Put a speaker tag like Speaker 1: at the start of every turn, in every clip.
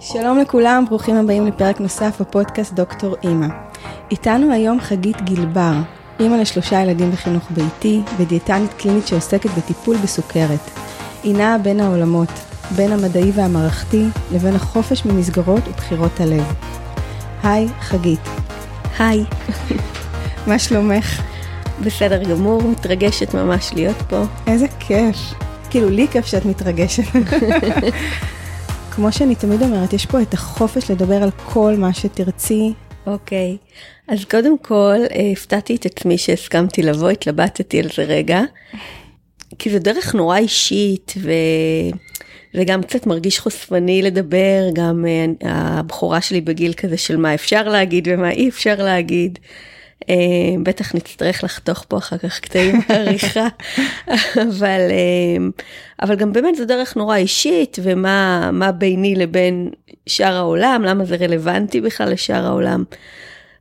Speaker 1: שלום לכולם, ברוכים הבאים לפרק נוסף בפודקאסט דוקטור אימא. איתנו היום חגית גילבר, אימא לשלושה ילדים בחינוך ביתי ודיאטנית קלינית שעוסקת בטיפול בסוכרת. היא נעה בין העולמות, בין המדעי והמערכתי לבין החופש ממסגרות ובחירות הלב. היי, חגית.
Speaker 2: היי,
Speaker 1: מה שלומך?
Speaker 2: בסדר גמור, מתרגשת ממש להיות פה.
Speaker 1: איזה כיף. כאילו, לי כיף שאת מתרגשת. כמו שאני תמיד אומרת, יש פה את החופש לדבר על כל מה שתרצי.
Speaker 2: אוקיי, אז קודם כל, אה, הפתעתי את עצמי שהסכמתי לבוא, התלבטתי על זה רגע, כי זו דרך נורא אישית, ו... וגם קצת מרגיש חושפני לדבר, גם אה, הבכורה שלי בגיל כזה של מה אפשר להגיד ומה אי אפשר להגיד. אה, בטח נצטרך לחתוך פה אחר כך קטעים בעריכה, אבל, אה, אבל גם באמת זו דרך נורא אישית, ומה מה ביני לבין שאר העולם, למה זה רלוונטי בכלל לשאר העולם.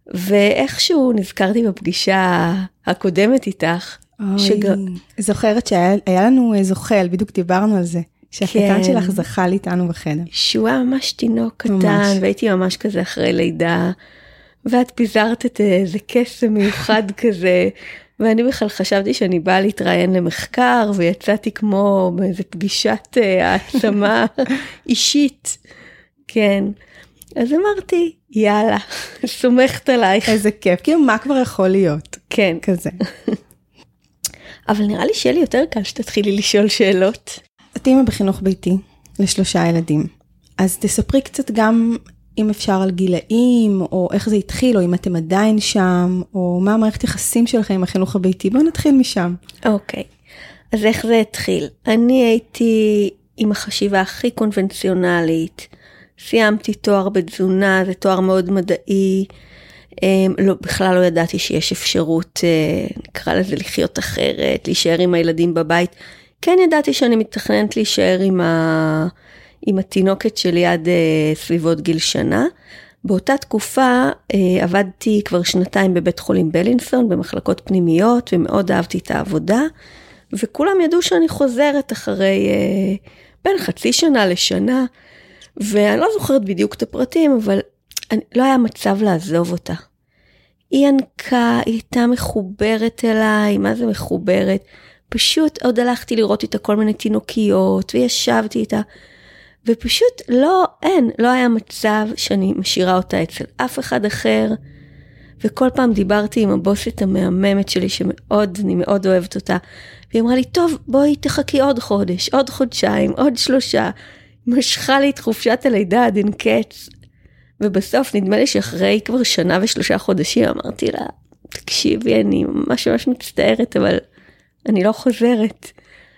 Speaker 2: ואיכשהו נזכרתי בפגישה הקודמת איתך,
Speaker 1: אוי,
Speaker 2: שג...
Speaker 1: זוכרת שהיה היה לנו זוחל, בדיוק דיברנו על זה. שהקטן
Speaker 2: כן.
Speaker 1: שלך זחל איתנו בחדר.
Speaker 2: שהוא היה ממש תינוק קטן,
Speaker 1: ממש.
Speaker 2: והייתי ממש כזה אחרי לידה, ואת פיזרת את איזה קסם מיוחד כזה, ואני בכלל חשבתי שאני באה להתראיין למחקר, ויצאתי כמו באיזה פגישת אה, העצמה אישית, כן. אז אמרתי, יאללה, סומכת עלייך.
Speaker 1: איזה כיף, כאילו מה כבר יכול להיות?
Speaker 2: כן,
Speaker 1: כזה.
Speaker 2: אבל נראה לי שיהיה לי יותר קל שתתחילי לשאול שאלות.
Speaker 1: את אימא בחינוך ביתי לשלושה ילדים. אז תספרי קצת גם, אם אפשר, על גילאים, או איך זה התחיל, או אם אתם עדיין שם, או מה המערכת יחסים שלכם עם החינוך הביתי. בואו נתחיל משם.
Speaker 2: אוקיי, אז איך זה התחיל? אני הייתי עם החשיבה הכי קונבנציונלית, סיימתי תואר בתזונה, זה תואר מאוד מדעי, אמ, לא, בכלל לא ידעתי שיש אפשרות, אה, נקרא לזה לחיות אחרת, להישאר עם הילדים בבית. כן ידעתי שאני מתכננת להישאר עם, ה... עם התינוקת שלי עד אה, סביבות גיל שנה. באותה תקופה אה, עבדתי כבר שנתיים בבית חולים בלינסון במחלקות פנימיות ומאוד אהבתי את העבודה וכולם ידעו שאני חוזרת אחרי אה, בין חצי שנה לשנה ואני לא זוכרת בדיוק את הפרטים אבל אני, לא היה מצב לעזוב אותה. היא ינקה, היא הייתה מחוברת אליי, מה זה מחוברת? פשוט עוד הלכתי לראות איתה כל מיני תינוקיות וישבתי איתה ופשוט לא, אין, לא היה מצב שאני משאירה אותה אצל אף אחד אחר. וכל פעם דיברתי עם הבוסית המהממת שלי שמאוד, אני מאוד אוהבת אותה. והיא אמרה לי, טוב, בואי תחכי עוד חודש, עוד חודשיים, עוד שלושה. משכה לי את חופשת הלידה עד אין קץ. ובסוף נדמה לי שאחרי כבר שנה ושלושה חודשים אמרתי לה, תקשיבי, אני ממש ממש מצטערת, אבל אני לא חוזרת.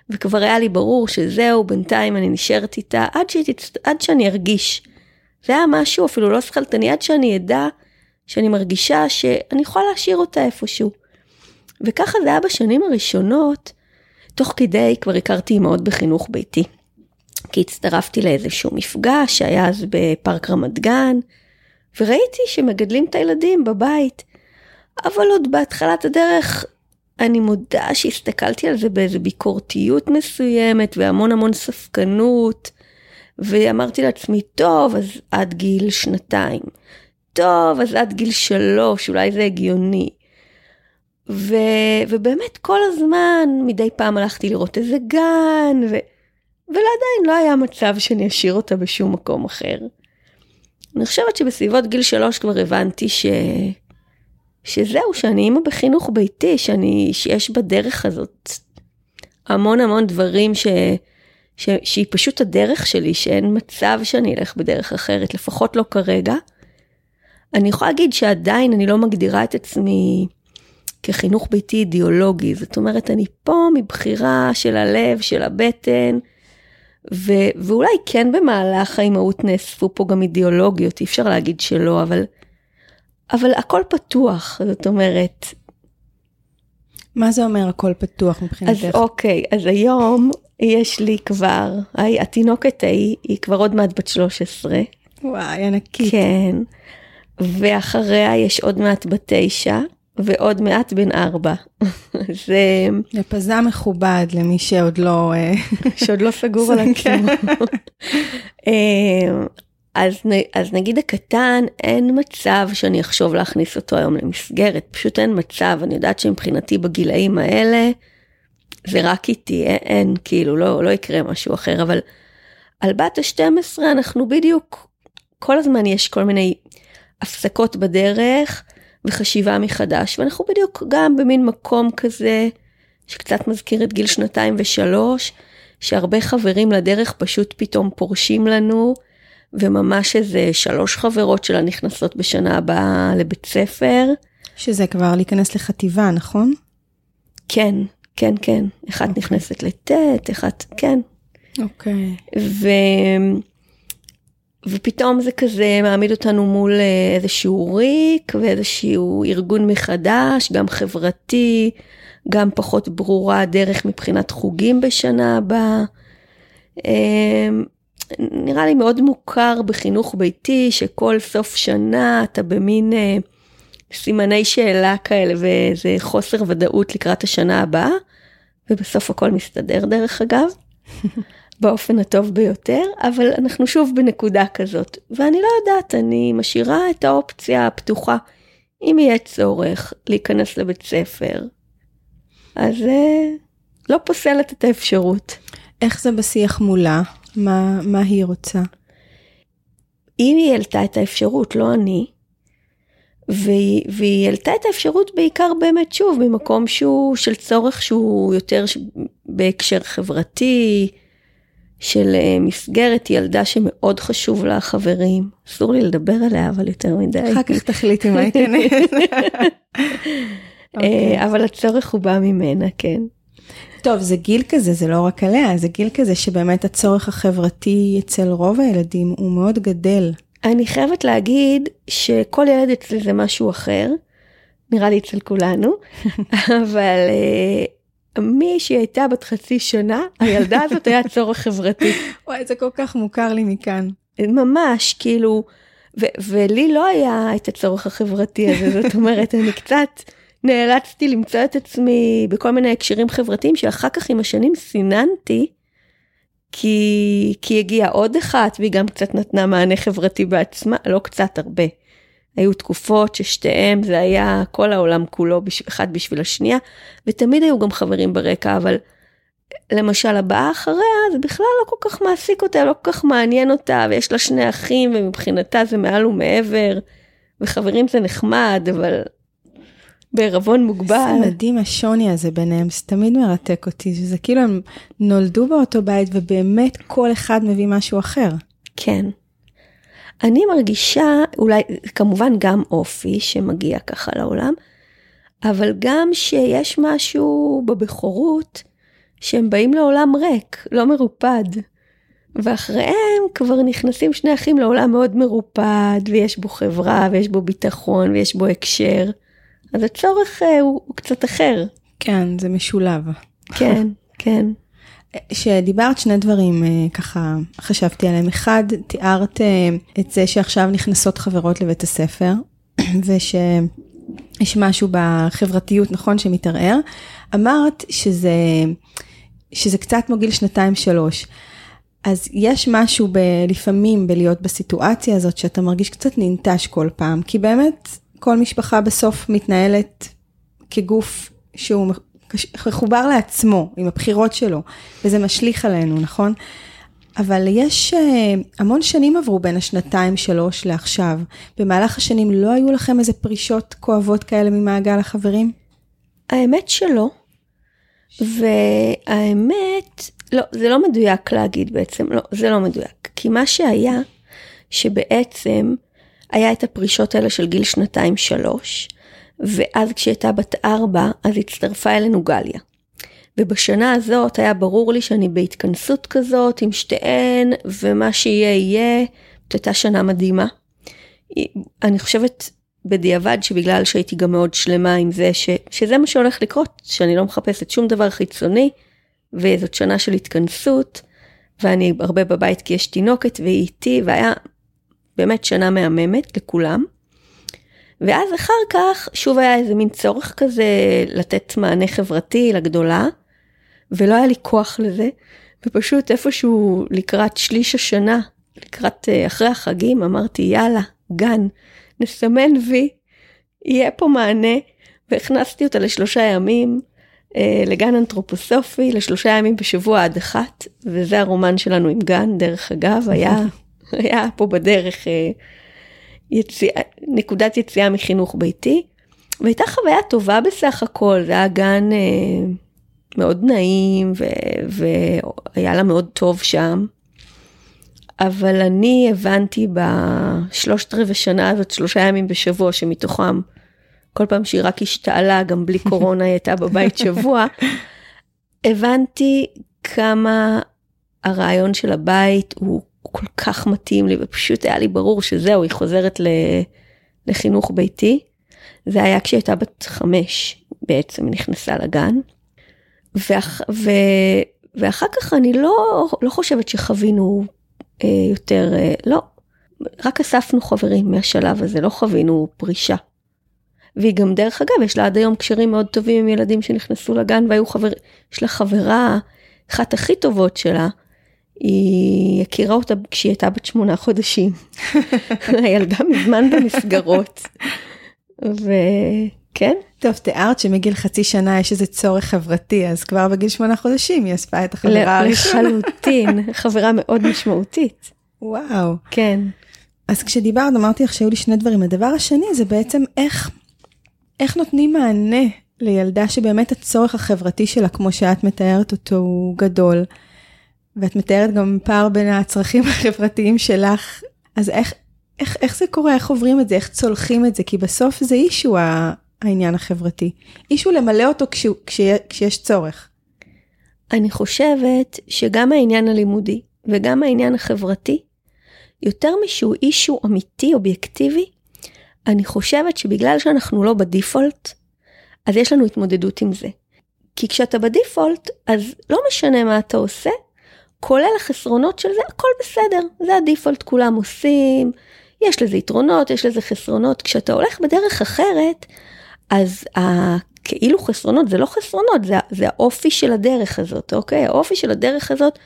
Speaker 2: וכבר היה לי ברור שזהו, בינתיים אני נשארת איתה עד, שתצ... עד שאני ארגיש. זה היה משהו אפילו לא שכלתני, עד שאני אדע שאני מרגישה שאני יכולה להשאיר אותה איפשהו. וככה זה היה בשנים הראשונות, תוך כדי כבר הכרתי אימהות בחינוך ביתי. כי הצטרפתי לאיזשהו מפגש שהיה אז בפארק רמת גן, וראיתי שמגדלים את הילדים בבית. אבל עוד בהתחלת הדרך אני מודה שהסתכלתי על זה באיזו ביקורתיות מסוימת והמון המון ספקנות, ואמרתי לעצמי, טוב, אז עד גיל שנתיים. טוב, אז עד גיל שלוש, אולי זה הגיוני. ו... ובאמת כל הזמן, מדי פעם הלכתי לראות איזה גן, ו... ולעדיין לא היה מצב שאני אשאיר אותה בשום מקום אחר. אני חושבת שבסביבות גיל שלוש כבר הבנתי ש... שזהו, שאני אימא בחינוך ביתי, שאני, שיש בדרך הזאת המון המון דברים ש, ש, שהיא פשוט הדרך שלי, שאין מצב שאני אלך בדרך אחרת, לפחות לא כרגע. אני יכולה להגיד שעדיין אני לא מגדירה את עצמי כחינוך ביתי אידיאולוגי, זאת אומרת, אני פה מבחירה של הלב, של הבטן, ו, ואולי כן במהלך האימהות נאספו פה גם אידיאולוגיות, אי אפשר להגיד שלא, אבל אבל הכל פתוח, זאת אומרת.
Speaker 1: מה זה אומר הכל פתוח
Speaker 2: אז
Speaker 1: מבחינתך?
Speaker 2: אוקיי, אז היום יש לי כבר, היי, התינוקת ההיא, היא כבר עוד מעט בת 13.
Speaker 1: וואי, ענקית.
Speaker 2: כן. ואחריה יש עוד מעט בת תשע, ועוד מעט בן ארבע. זה
Speaker 1: זה פזם מכובד למי שעוד לא... אה,
Speaker 2: שעוד לא סגור על עצמו. אז, אז נגיד הקטן, אין מצב שאני אחשוב להכניס אותו היום למסגרת, פשוט אין מצב, אני יודעת שמבחינתי בגילאים האלה, זה רק איתי, אין כאילו, לא, לא יקרה משהו אחר, אבל על בת ה-12 אנחנו בדיוק, כל הזמן יש כל מיני הפסקות בדרך וחשיבה מחדש, ואנחנו בדיוק גם במין מקום כזה, שקצת מזכיר את גיל שנתיים ושלוש, שהרבה חברים לדרך פשוט פתאום פורשים לנו, וממש איזה שלוש חברות שלה נכנסות בשנה הבאה לבית ספר.
Speaker 1: שזה כבר להיכנס לחטיבה, נכון?
Speaker 2: כן, כן, כן. אחת okay. אוקיי. נכנסת לט', אחת, כן.
Speaker 1: אוקיי. Okay.
Speaker 2: ו... ופתאום זה כזה מעמיד אותנו מול אה, איזשהו ריק ואיזשהו ארגון מחדש, גם חברתי, גם פחות ברורה הדרך מבחינת חוגים בשנה הבאה. נראה לי מאוד מוכר בחינוך ביתי, שכל סוף שנה אתה במין אה, סימני שאלה כאלה ואיזה חוסר ודאות לקראת השנה הבאה, ובסוף הכל מסתדר דרך אגב, באופן הטוב ביותר, אבל אנחנו שוב בנקודה כזאת, ואני לא יודעת, אני משאירה את האופציה הפתוחה. אם יהיה צורך להיכנס לבית ספר, אז אה, לא פוסלת את האפשרות.
Speaker 1: איך זה בשיח מולה? מה, מה היא רוצה?
Speaker 2: אם היא העלתה את האפשרות, לא אני, והיא, והיא העלתה את האפשרות בעיקר באמת שוב ממקום שהוא של צורך שהוא יותר בהקשר חברתי, של אה, מסגרת ילדה שמאוד חשוב לה חברים. אסור לי לדבר עליה אבל יותר מדי.
Speaker 1: אחר כך תחליטי מה ייכנס.
Speaker 2: אה, אוקיי. אבל הצורך הוא בא ממנה, כן.
Speaker 1: טוב, זה גיל כזה, זה לא רק עליה, זה גיל כזה שבאמת הצורך החברתי אצל רוב הילדים הוא מאוד גדל.
Speaker 2: אני חייבת להגיד שכל ילד אצלי זה משהו אחר, נראה לי אצל כולנו, אבל uh, מי שהיא הייתה בת חצי שנה, הילדה הזאת היה צורך חברתי.
Speaker 1: וואי, זה כל כך מוכר לי מכאן.
Speaker 2: ממש, כאילו, ו- ולי לא היה את הצורך החברתי הזה, זאת אומרת, אני קצת... נאלצתי למצוא את עצמי בכל מיני הקשרים חברתיים שאחר כך עם השנים סיננתי, כי, כי הגיעה עוד אחת והיא גם קצת נתנה מענה חברתי בעצמה, לא קצת, הרבה. היו תקופות ששתיהם זה היה כל העולם כולו בש... אחד בשביל השנייה, ותמיד היו גם חברים ברקע, אבל למשל הבאה אחריה זה בכלל לא כל כך מעסיק אותה, לא כל כך מעניין אותה, ויש לה שני אחים ומבחינתה זה מעל ומעבר, וחברים זה נחמד, אבל בערבון מוגבל.
Speaker 1: זה מדהים השוני הזה ביניהם, זה תמיד מרתק אותי, שזה כאילו הם נולדו באותו בית ובאמת כל אחד מביא משהו אחר.
Speaker 2: כן. אני מרגישה, אולי, כמובן גם אופי שמגיע ככה לעולם, אבל גם שיש משהו בבכורות, שהם באים לעולם ריק, לא מרופד. ואחריהם כבר נכנסים שני אחים לעולם מאוד מרופד, ויש בו חברה, ויש בו ביטחון, ויש בו הקשר. אז הצורך אה, הוא, הוא קצת אחר.
Speaker 1: כן, זה משולב.
Speaker 2: כן, כן.
Speaker 1: שדיברת שני דברים אה, ככה חשבתי עליהם. אחד, תיארת אה, את זה שעכשיו נכנסות חברות לבית הספר, ושיש משהו בחברתיות, נכון, שמתערער. אמרת שזה, שזה קצת כמו גיל שנתיים שלוש. אז יש משהו ב, לפעמים בלהיות בסיטואציה הזאת שאתה מרגיש קצת ננטש כל פעם, כי באמת כל משפחה בסוף מתנהלת כגוף שהוא מחובר לעצמו, עם הבחירות שלו, וזה משליך עלינו, נכון? אבל יש אה, המון שנים עברו בין השנתיים שלוש לעכשיו. במהלך השנים לא היו לכם איזה פרישות כואבות כאלה ממעגל החברים?
Speaker 2: האמת שלא. והאמת, לא, זה לא מדויק להגיד בעצם, לא, זה לא מדויק. כי מה שהיה, שבעצם היה את הפרישות האלה של גיל שנתיים שלוש, ואז כשהיא הייתה בת ארבע, אז הצטרפה אלינו גליה. ובשנה הזאת היה ברור לי שאני בהתכנסות כזאת עם שתיהן, ומה שיהיה יהיה, זאת הייתה שנה מדהימה. אני חושבת בדיעבד שבגלל שהייתי גם מאוד שלמה עם זה, ש, שזה מה שהולך לקרות, שאני לא מחפשת שום דבר חיצוני, וזאת שנה של התכנסות, ואני הרבה בבית כי יש תינוקת והיא איתי, והיה באמת שנה מהממת לכולם. ואז אחר כך שוב היה איזה מין צורך כזה לתת מענה חברתי לגדולה, ולא היה לי כוח לזה, ופשוט איפשהו לקראת שליש השנה לקראת, אה, אחרי החגים, אמרתי, יאללה, גן, נסמן וי, יהיה פה מענה, והכנסתי אותה לשלושה ימים אה, לגן אנתרופוסופי, לשלושה ימים בשבוע עד אחת, וזה הרומן שלנו עם גן, דרך אגב, היה, היה פה בדרך אה, יציא, נקודת יציאה מחינוך ביתי, והייתה חוויה טובה בסך הכל, זה היה גן אה, מאוד נעים, ו, והיה לה מאוד טוב שם. אבל אני הבנתי בשלושת רבעי שנה הזאת, שלושה ימים בשבוע, שמתוכם כל פעם שהיא רק השתעלה, גם בלי קורונה היא הייתה בבית שבוע, הבנתי כמה הרעיון של הבית הוא כל כך מתאים לי, ופשוט היה לי ברור שזהו, היא חוזרת לחינוך ביתי. זה היה כשהיא הייתה בת חמש, בעצם היא נכנסה לגן. ואח, ו, ואחר כך אני לא, לא חושבת שחווינו אה, יותר, אה, לא, רק אספנו חברים מהשלב הזה, לא חווינו פרישה. והיא גם דרך אגב, יש לה עד היום קשרים מאוד טובים עם ילדים שנכנסו לגן והיו חבר... יש לה חברה, אחת הכי טובות שלה, היא הכירה אותה כשהיא הייתה בת שמונה חודשים. הילדה מזמן במסגרות. וכן.
Speaker 1: טוב, תיארת שמגיל חצי שנה יש איזה צורך חברתי, אז כבר בגיל שמונה חודשים היא אספה את החברה
Speaker 2: הראשונה. לחלוטין, חברה מאוד משמעותית.
Speaker 1: וואו.
Speaker 2: כן.
Speaker 1: אז כשדיברת אמרתי לך שהיו לי שני דברים. הדבר השני זה בעצם איך איך נותנים מענה לילדה שבאמת הצורך החברתי שלה, כמו שאת מתארת אותו, הוא גדול, ואת מתארת גם פער בין הצרכים החברתיים שלך, אז איך, איך, איך זה קורה, איך עוברים את זה, איך צולחים את זה, כי בסוף זה אישו העניין החברתי. אישו למלא אותו כש, כש, כשיש צורך.
Speaker 2: אני חושבת שגם העניין הלימודי וגם העניין החברתי, יותר משהוא אישו אמיתי, אובייקטיבי, אני חושבת שבגלל שאנחנו לא בדיפולט, אז יש לנו התמודדות עם זה. כי כשאתה בדיפולט, אז לא משנה מה אתה עושה, כולל החסרונות של זה, הכל בסדר, זה הדיפולט, כולם עושים, יש לזה יתרונות, יש לזה חסרונות. כשאתה הולך בדרך אחרת, אז כאילו חסרונות זה לא חסרונות, זה, זה האופי של הדרך הזאת, אוקיי? האופי של הדרך הזאת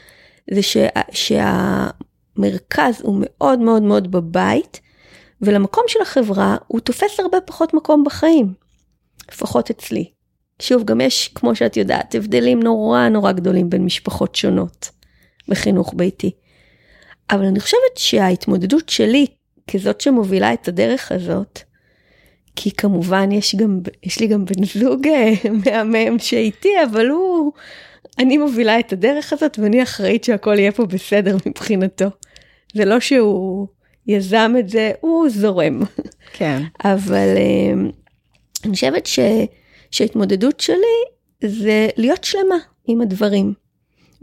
Speaker 2: זה שה, שהמרכז הוא מאוד מאוד מאוד בבית, ולמקום של החברה הוא תופס הרבה פחות מקום בחיים, לפחות אצלי. שוב, גם יש, כמו שאת יודעת, הבדלים נורא נורא גדולים בין משפחות שונות בחינוך ביתי. אבל אני חושבת שההתמודדות שלי כזאת שמובילה את הדרך הזאת, כי כמובן יש, גם, יש לי גם בן זוג אה, מהמם שאיתי, אבל הוא, אני מובילה את הדרך הזאת ואני אחראית שהכל יהיה פה בסדר מבחינתו. זה לא שהוא יזם את זה, הוא זורם.
Speaker 1: כן.
Speaker 2: אבל אה, אני חושבת ש, שההתמודדות שלי זה להיות שלמה עם הדברים,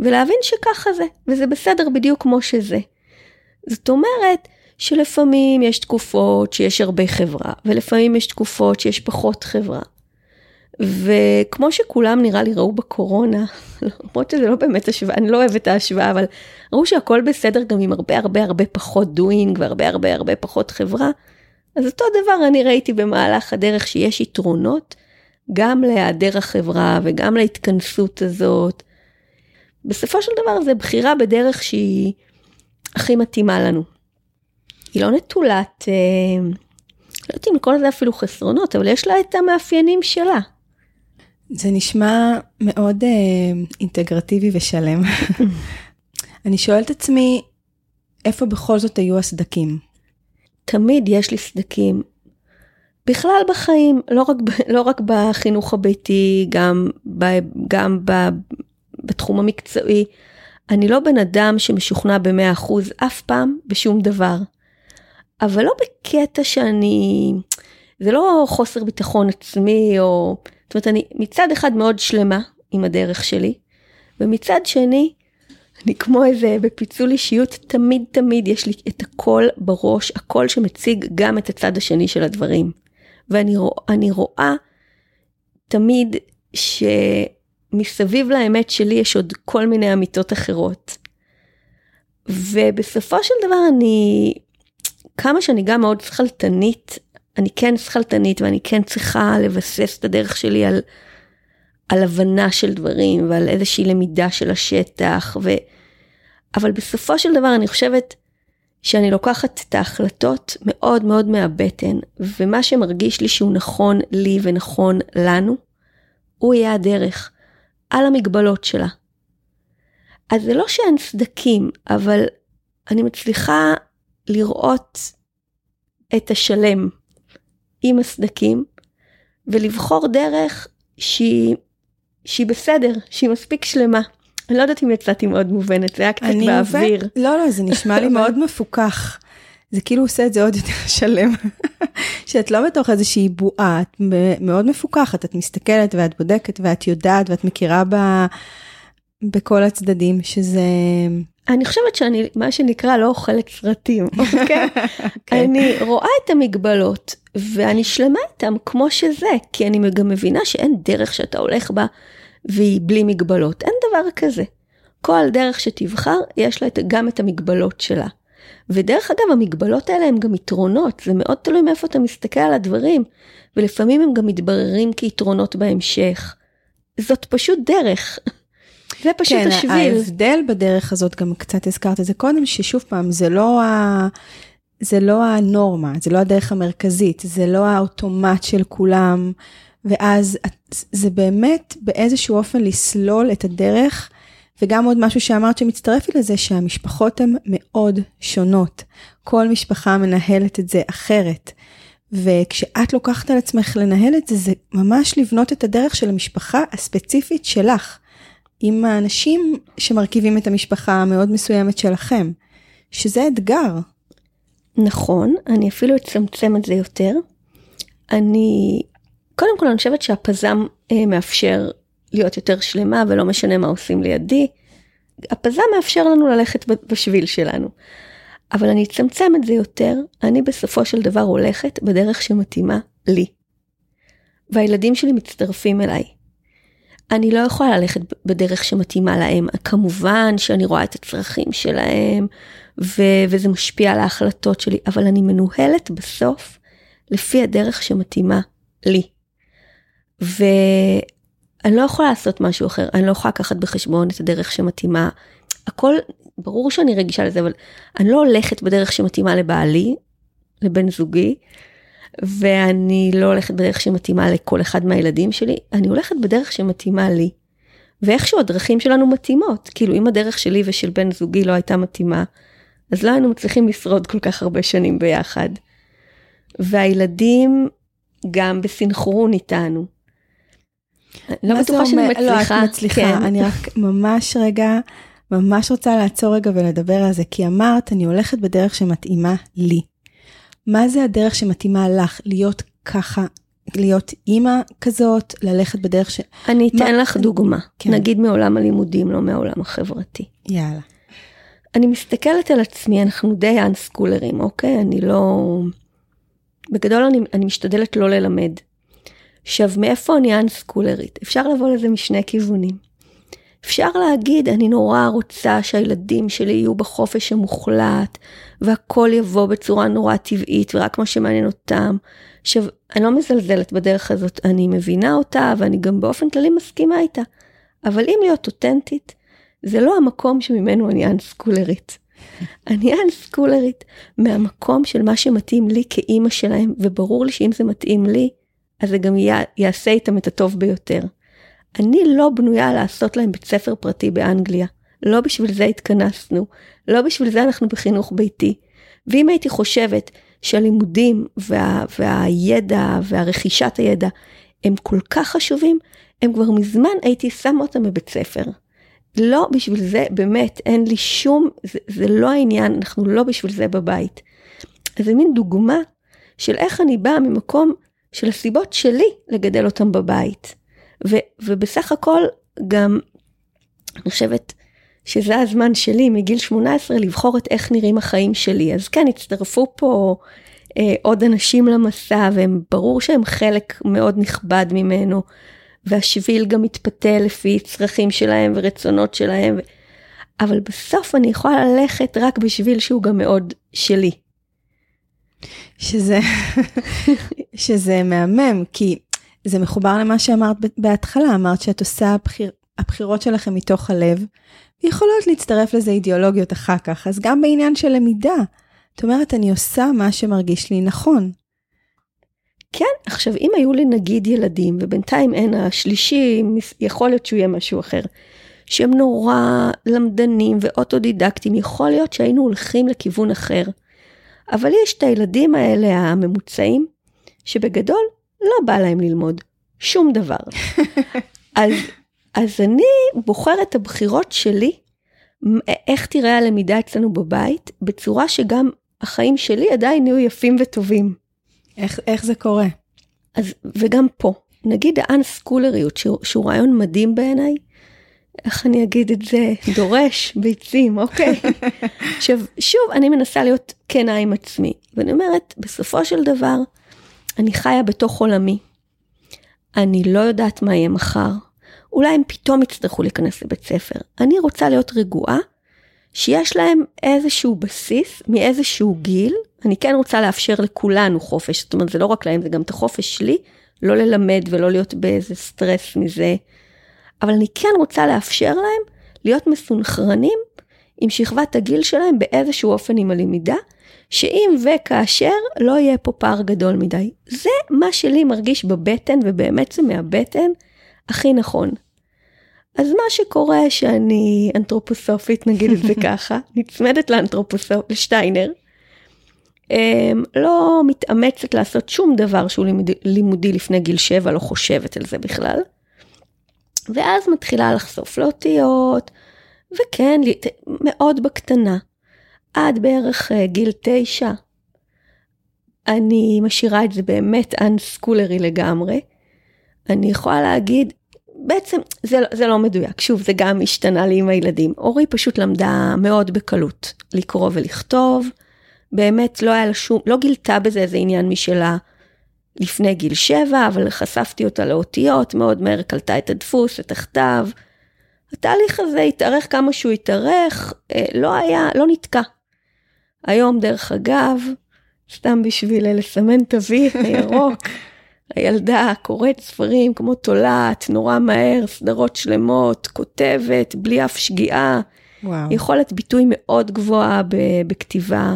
Speaker 2: ולהבין שככה זה, וזה בסדר בדיוק כמו שזה. זאת אומרת, שלפעמים יש תקופות שיש הרבה חברה, ולפעמים יש תקופות שיש פחות חברה. וכמו שכולם נראה לי ראו בקורונה, למרות שזה לא באמת השוואה, אני לא אוהבת את ההשוואה, אבל ראו שהכל בסדר גם עם הרבה הרבה הרבה פחות דוינג והרבה הרבה הרבה פחות חברה. אז אותו דבר אני ראיתי במהלך הדרך שיש יתרונות גם להיעדר החברה וגם להתכנסות הזאת. בסופו של דבר זה בחירה בדרך שהיא הכי מתאימה לנו. היא לא נטולת, אה, לא יודעת אם לקרוא לזה אפילו חסרונות, אבל יש לה את המאפיינים שלה.
Speaker 1: זה נשמע מאוד אה, אינטגרטיבי ושלם. אני שואלת עצמי, איפה בכל זאת היו הסדקים?
Speaker 2: תמיד יש לי סדקים. בכלל בחיים, לא רק, לא רק בחינוך הביתי, גם, ב, גם ב, בתחום המקצועי. אני לא בן אדם שמשוכנע ב-100% אף פעם בשום דבר. אבל לא בקטע שאני, זה לא חוסר ביטחון עצמי או... זאת אומרת, אני מצד אחד מאוד שלמה עם הדרך שלי, ומצד שני, אני כמו איזה בפיצול אישיות, תמיד תמיד יש לי את הכל בראש, הכל שמציג גם את הצד השני של הדברים. ואני רוא, רואה תמיד שמסביב לאמת שלי יש עוד כל מיני אמיתות אחרות. ובסופו של דבר אני, כמה שאני גם מאוד שכלתנית אני כן שכלתנית ואני כן צריכה לבסס את הדרך שלי על, על הבנה של דברים ועל איזושהי למידה של השטח. ו... אבל בסופו של דבר אני חושבת שאני לוקחת את ההחלטות מאוד מאוד מהבטן, ומה שמרגיש לי שהוא נכון לי ונכון לנו, הוא יהיה הדרך, על המגבלות שלה. אז זה לא שאין סדקים, אבל אני מצליחה לראות את השלם עם הסדקים, ולבחור דרך שהיא, שהיא בסדר, שהיא מספיק שלמה. אני לא יודעת אם יצאתי מאוד מובנת, זה היה קצת באוויר.
Speaker 1: מובן, לא, לא, זה נשמע לי מאוד מפוקח. זה כאילו עושה את זה עוד יותר שלם. שאת לא בתוך איזושהי בועה, את מאוד מפוקחת, את מסתכלת ואת בודקת ואת יודעת ואת מכירה ב... בכל הצדדים, שזה...
Speaker 2: אני חושבת שאני, מה שנקרא, לא אוכלת סרטים, אוקיי? okay. כן. אני רואה את המגבלות, ואני שלמה איתם כמו שזה, כי אני גם מבינה שאין דרך שאתה הולך בה והיא בלי מגבלות, אין דבר כזה. כל דרך שתבחר, יש לה גם את המגבלות שלה. ודרך אגב, המגבלות האלה הן גם יתרונות, זה מאוד תלוי מאיפה אתה מסתכל על הדברים, ולפעמים הם גם מתבררים כיתרונות בהמשך. זאת פשוט דרך. זה פשוט
Speaker 1: כן,
Speaker 2: השביל.
Speaker 1: כן, ההבדל בדרך הזאת, גם קצת הזכרת את זה קודם, ששוב פעם, זה לא, ה... זה לא הנורמה, זה לא הדרך המרכזית, זה לא האוטומט של כולם, ואז זה באמת באיזשהו אופן לסלול את הדרך. וגם עוד משהו שאמרת שמצטרף לי לזה, שהמשפחות הן מאוד שונות. כל משפחה מנהלת את זה אחרת. וכשאת לוקחת על עצמך לנהל את זה, זה ממש לבנות את הדרך של המשפחה הספציפית שלך. עם האנשים שמרכיבים את המשפחה המאוד מסוימת שלכם, שזה אתגר.
Speaker 2: נכון, אני אפילו אצמצם את זה יותר. אני, קודם כל אני חושבת שהפזם אה, מאפשר להיות יותר שלמה ולא משנה מה עושים לידי. הפזם מאפשר לנו ללכת בשביל שלנו. אבל אני אצמצם את זה יותר, אני בסופו של דבר הולכת בדרך שמתאימה לי. והילדים שלי מצטרפים אליי. אני לא יכולה ללכת בדרך שמתאימה להם. כמובן שאני רואה את הצרכים שלהם, ו- וזה משפיע על ההחלטות שלי, אבל אני מנוהלת בסוף לפי הדרך שמתאימה לי. ואני לא יכולה לעשות משהו אחר, אני לא יכולה לקחת בחשבון את הדרך שמתאימה. הכל, ברור שאני רגישה לזה, אבל אני לא הולכת בדרך שמתאימה לבעלי, לבן זוגי, ואני לא הולכת בדרך שמתאימה לכל אחד מהילדים שלי, אני הולכת בדרך שמתאימה לי. ואיכשהו הדרכים שלנו מתאימות, כאילו אם הדרך שלי ושל בן זוגי לא הייתה מתאימה, אז לא היינו מצליחים לשרוד כל כך הרבה שנים ביחד. והילדים גם בסינכרון איתנו.
Speaker 1: לא בטוחה שאני מצליחה. לא, את מצליחה, כן. אני רק ממש רגע, ממש רוצה לעצור רגע ולדבר על זה, כי אמרת, אני הולכת בדרך שמתאימה לי. מה זה הדרך שמתאימה לך להיות ככה, להיות אימא כזאת, ללכת בדרך ש...
Speaker 2: אני אתן מה... לך דוגמה, כן. נגיד מעולם הלימודים, לא מעולם החברתי.
Speaker 1: יאללה.
Speaker 2: אני מסתכלת על עצמי, אנחנו די אנסקולרים, אוקיי? אני לא... בגדול אני, אני משתדלת לא ללמד. עכשיו, מאיפה אני אנסקולרית? אפשר לבוא לזה משני כיוונים. אפשר להגיד, אני נורא רוצה שהילדים שלי יהיו בחופש המוחלט, והכל יבוא בצורה נורא טבעית, ורק מה שמעניין אותם. עכשיו, אני לא מזלזלת בדרך הזאת, אני מבינה אותה, ואני גם באופן כללי מסכימה איתה. אבל אם להיות אותנטית, זה לא המקום שממנו אני אנסקולרית. אני אנסקולרית מהמקום של מה שמתאים לי כאימא שלהם, וברור לי שאם זה מתאים לי, אז זה גם יעשה איתם את הטוב ביותר. אני לא בנויה לעשות להם בית ספר פרטי באנגליה. לא בשביל זה התכנסנו, לא בשביל זה אנחנו בחינוך ביתי. ואם הייתי חושבת שהלימודים וה, והידע והרכישת הידע הם כל כך חשובים, הם כבר מזמן הייתי שמה אותם בבית ספר. לא בשביל זה, באמת, אין לי שום, זה, זה לא העניין, אנחנו לא בשביל זה בבית. זה מין דוגמה של איך אני באה ממקום של הסיבות שלי לגדל אותם בבית. ו, ובסך הכל גם, אני חושבת שזה הזמן שלי מגיל 18 לבחור את איך נראים החיים שלי. אז כן, הצטרפו פה אה, עוד אנשים למסע, והם ברור שהם חלק מאוד נכבד ממנו, והשביל גם מתפתה לפי צרכים שלהם ורצונות שלהם. אבל בסוף אני יכולה ללכת רק בשביל שהוא גם מאוד שלי.
Speaker 1: שזה, שזה מהמם, כי זה מחובר למה שאמרת בהתחלה, אמרת שאת עושה הבחיר, הבחירות שלכם מתוך הלב, ויכולות להצטרף לזה אידיאולוגיות אחר כך, אז גם בעניין של למידה, זאת אומרת, אני עושה מה שמרגיש לי נכון.
Speaker 2: כן, עכשיו אם היו לי נגיד ילדים, ובינתיים אין השלישי, יכול להיות שהוא יהיה משהו אחר, שהם נורא למדנים ואוטודידקטים, יכול להיות שהיינו הולכים לכיוון אחר. אבל יש את הילדים האלה הממוצעים, שבגדול לא בא להם ללמוד שום דבר. אז, אז אני בוחרת את הבחירות שלי, איך תראה הלמידה אצלנו בבית, בצורה שגם החיים שלי עדיין יהיו יפים וטובים.
Speaker 1: איך, איך זה קורה?
Speaker 2: אז, וגם פה, נגיד האנסקולריות, שהוא, שהוא רעיון מדהים בעיניי, איך אני אגיד את זה? דורש ביצים, אוקיי. עכשיו, שוב, אני מנסה להיות כנה עם עצמי, ואני אומרת, בסופו של דבר, אני חיה בתוך עולמי. אני לא יודעת מה יהיה מחר. אולי הם פתאום יצטרכו להיכנס לבית ספר. אני רוצה להיות רגועה, שיש להם איזשהו בסיס מאיזשהו גיל. אני כן רוצה לאפשר לכולנו חופש, זאת אומרת, זה לא רק להם, זה גם את החופש שלי, לא ללמד ולא להיות באיזה סטרס מזה. אבל אני כן רוצה לאפשר להם להיות מסונכרנים עם שכבת הגיל שלהם באיזשהו אופן עם הלמידה, שאם וכאשר לא יהיה פה פער גדול מדי. זה מה שלי מרגיש בבטן, ובאמת זה מהבטן הכי נכון. אז מה שקורה שאני אנתרופוסופית, נגיד את זה ככה, נצמדת לאנתרופוסופ, לשטיינר, אמ, לא מתאמצת לעשות שום דבר שהוא לימודי, לימודי לפני גיל 7, לא חושבת על זה בכלל. ואז מתחילה לחשוף לאותיות, וכן, מאוד בקטנה. עד בערך אה, גיל תשע. אני משאירה את זה באמת אנסקולרי לגמרי. אני יכולה להגיד, בעצם זה, זה לא מדויק, שוב, זה גם השתנה לי עם הילדים. אורי פשוט למדה מאוד בקלות לקרוא ולכתוב, באמת לא היה לה שום, לא גילתה בזה איזה עניין משלה לפני גיל שבע, אבל חשפתי אותה לאותיות, מאוד מהר קלטה את הדפוס, את הכתב. התהליך הזה התארך כמה שהוא התארך, אה, לא היה, לא נתקע. היום, דרך אגב, סתם בשביל לסמן את ה-V הירוק, הילדה קוראת ספרים כמו תולעת, נורא מהר, סדרות שלמות, כותבת, בלי אף שגיאה. וואו. יכולת ביטוי מאוד גבוהה בכתיבה.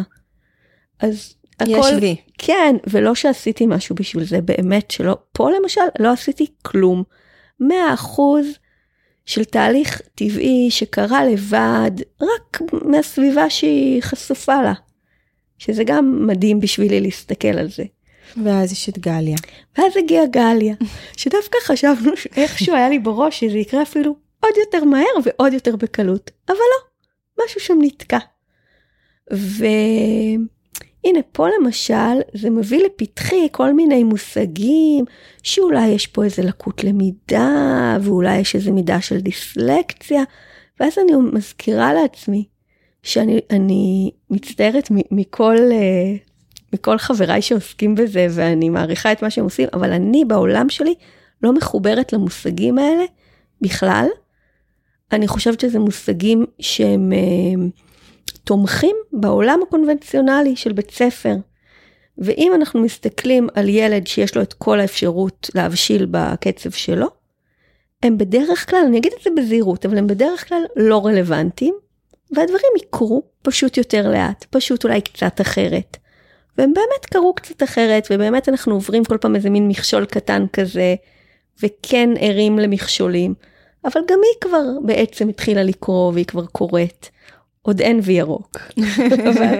Speaker 2: אז הכל...
Speaker 1: יש וי.
Speaker 2: כן, ולא שעשיתי משהו בשביל זה, באמת שלא, פה למשל לא עשיתי כלום. 100% של תהליך טבעי שקרה לבד, רק מהסביבה שהיא חשופה לה. שזה גם מדהים בשבילי להסתכל על זה.
Speaker 1: ואז יש את גליה.
Speaker 2: ואז הגיעה גליה, שדווקא חשבנו שאיכשהו היה לי בראש שזה יקרה אפילו עוד יותר מהר ועוד יותר בקלות, אבל לא, משהו שם נתקע. ו... הנה פה למשל זה מביא לפתחי כל מיני מושגים שאולי יש פה איזה לקות למידה ואולי יש איזה מידה של דיסלקציה ואז אני מזכירה לעצמי שאני מצטערת מכל, אה, מכל חבריי שעוסקים בזה ואני מעריכה את מה שהם עושים אבל אני בעולם שלי לא מחוברת למושגים האלה בכלל. אני חושבת שזה מושגים שהם אה, תומכים בעולם הקונבנציונלי של בית ספר. ואם אנחנו מסתכלים על ילד שיש לו את כל האפשרות להבשיל בקצב שלו, הם בדרך כלל, אני אגיד את זה בזהירות, אבל הם בדרך כלל לא רלוונטיים, והדברים יקרו פשוט יותר לאט, פשוט אולי קצת אחרת. והם באמת קרו קצת אחרת, ובאמת אנחנו עוברים כל פעם איזה מין מכשול קטן כזה, וכן ערים למכשולים, אבל גם היא כבר בעצם התחילה לקרוא והיא כבר קוראת. עוד אין וי ירוק, אבל,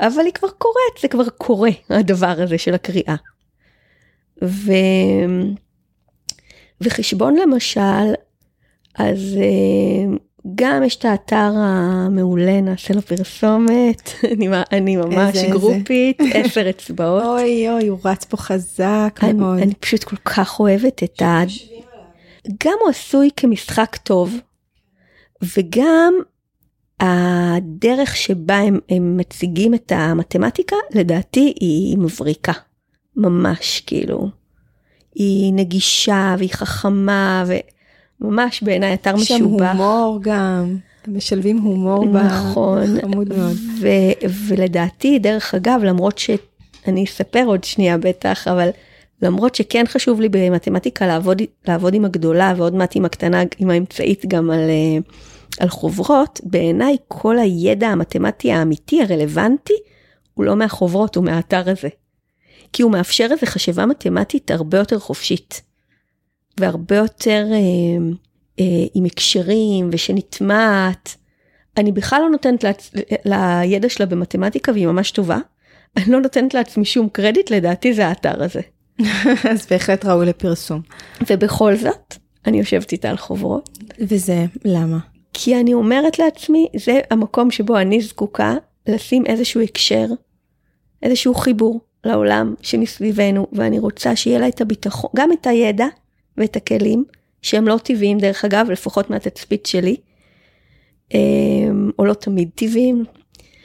Speaker 2: אבל היא כבר קורית, זה כבר קורה, הדבר הזה של הקריאה. ו... וחשבון למשל, אז אה, גם יש את האתר המעולה, נעשה לו פרסומת, אני, אני ממש איזה, גרופית, איזה. עשר אצבעות.
Speaker 1: אוי אוי, הוא רץ פה חזק
Speaker 2: אני,
Speaker 1: מאוד.
Speaker 2: אני פשוט כל כך אוהבת את ה... גם הוא עשוי כמשחק טוב, וגם הדרך שבה הם, הם מציגים את המתמטיקה, לדעתי היא מבריקה. ממש, כאילו. היא נגישה והיא חכמה וממש בעיניי אתר משובח.
Speaker 1: שם הומור גם. משלבים הומור
Speaker 2: נכון, חמוד מאוד. ו- ולדעתי, דרך אגב, למרות שאני אספר עוד שנייה בטח, אבל למרות שכן חשוב לי במתמטיקה לעבוד, לעבוד עם הגדולה ועוד מעט עם הקטנה, עם האמצעית גם על... Uh, על חוברות, בעיניי כל הידע המתמטי האמיתי הרלוונטי הוא לא מהחוברות, הוא מהאתר הזה. כי הוא מאפשר איזו חשיבה מתמטית הרבה יותר חופשית. והרבה יותר אה, אה, עם הקשרים ושנטמעת. אני בכלל לא נותנת לעצ... לידע שלה במתמטיקה והיא ממש טובה. אני לא נותנת לעצמי שום קרדיט, לדעתי זה האתר הזה.
Speaker 1: אז בהחלט ראוי לפרסום.
Speaker 2: ובכל זאת, אני יושבת איתה על חוברות.
Speaker 1: וזה למה?
Speaker 2: כי אני אומרת לעצמי, זה המקום שבו אני זקוקה לשים איזשהו הקשר, איזשהו חיבור לעולם שמסביבנו, ואני רוצה שיהיה לה את הביטחון, גם את הידע ואת הכלים, שהם לא טבעיים דרך אגב, לפחות מהתצפית שלי, אמ, או לא תמיד טבעיים.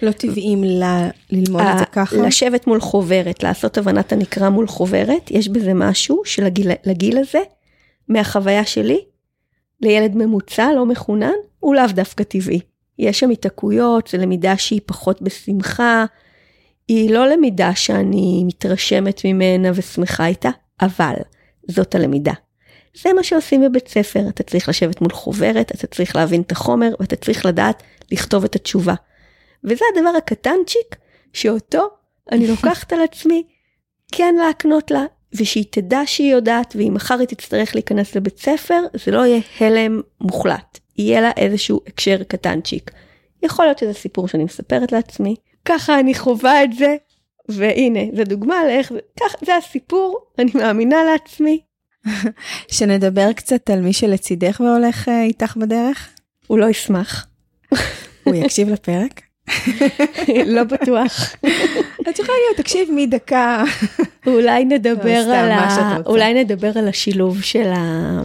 Speaker 1: לא טבעיים ל- ללמוד את זה ככה?
Speaker 2: לשבת מול חוברת, לעשות הבנת הנקרא מול חוברת, יש בזה משהו שלגיל הזה, מהחוויה שלי, לילד ממוצע לא מחונן, הוא לאו דווקא טבעי. יש שם התעקויות, זו למידה שהיא פחות בשמחה, היא לא למידה שאני מתרשמת ממנה ושמחה איתה, אבל זאת הלמידה. זה מה שעושים בבית ספר, אתה צריך לשבת מול חוברת, אתה צריך להבין את החומר ואתה צריך לדעת לכתוב את התשובה. וזה הדבר הקטנצ'יק שאותו אני לוקחת על עצמי כן להקנות לה, ושהיא תדע שהיא יודעת, ואם מחר היא תצטרך להיכנס לבית ספר, זה לא יהיה הלם מוחלט, יהיה לה איזשהו הקשר קטנצ'יק. יכול להיות שזה סיפור שאני מספרת לעצמי, ככה אני חווה את זה, והנה, זו דוגמה לאיך כך, זה הסיפור, אני מאמינה לעצמי.
Speaker 1: שנדבר קצת על מי שלצידך והולך uh, איתך בדרך?
Speaker 2: הוא לא ישמח.
Speaker 1: הוא יקשיב לפרק?
Speaker 2: לא בטוח.
Speaker 1: את יכולה להיות, תקשיב מדקה.
Speaker 2: אולי נדבר לא, על ה... אולי נדבר על השילוב של ה...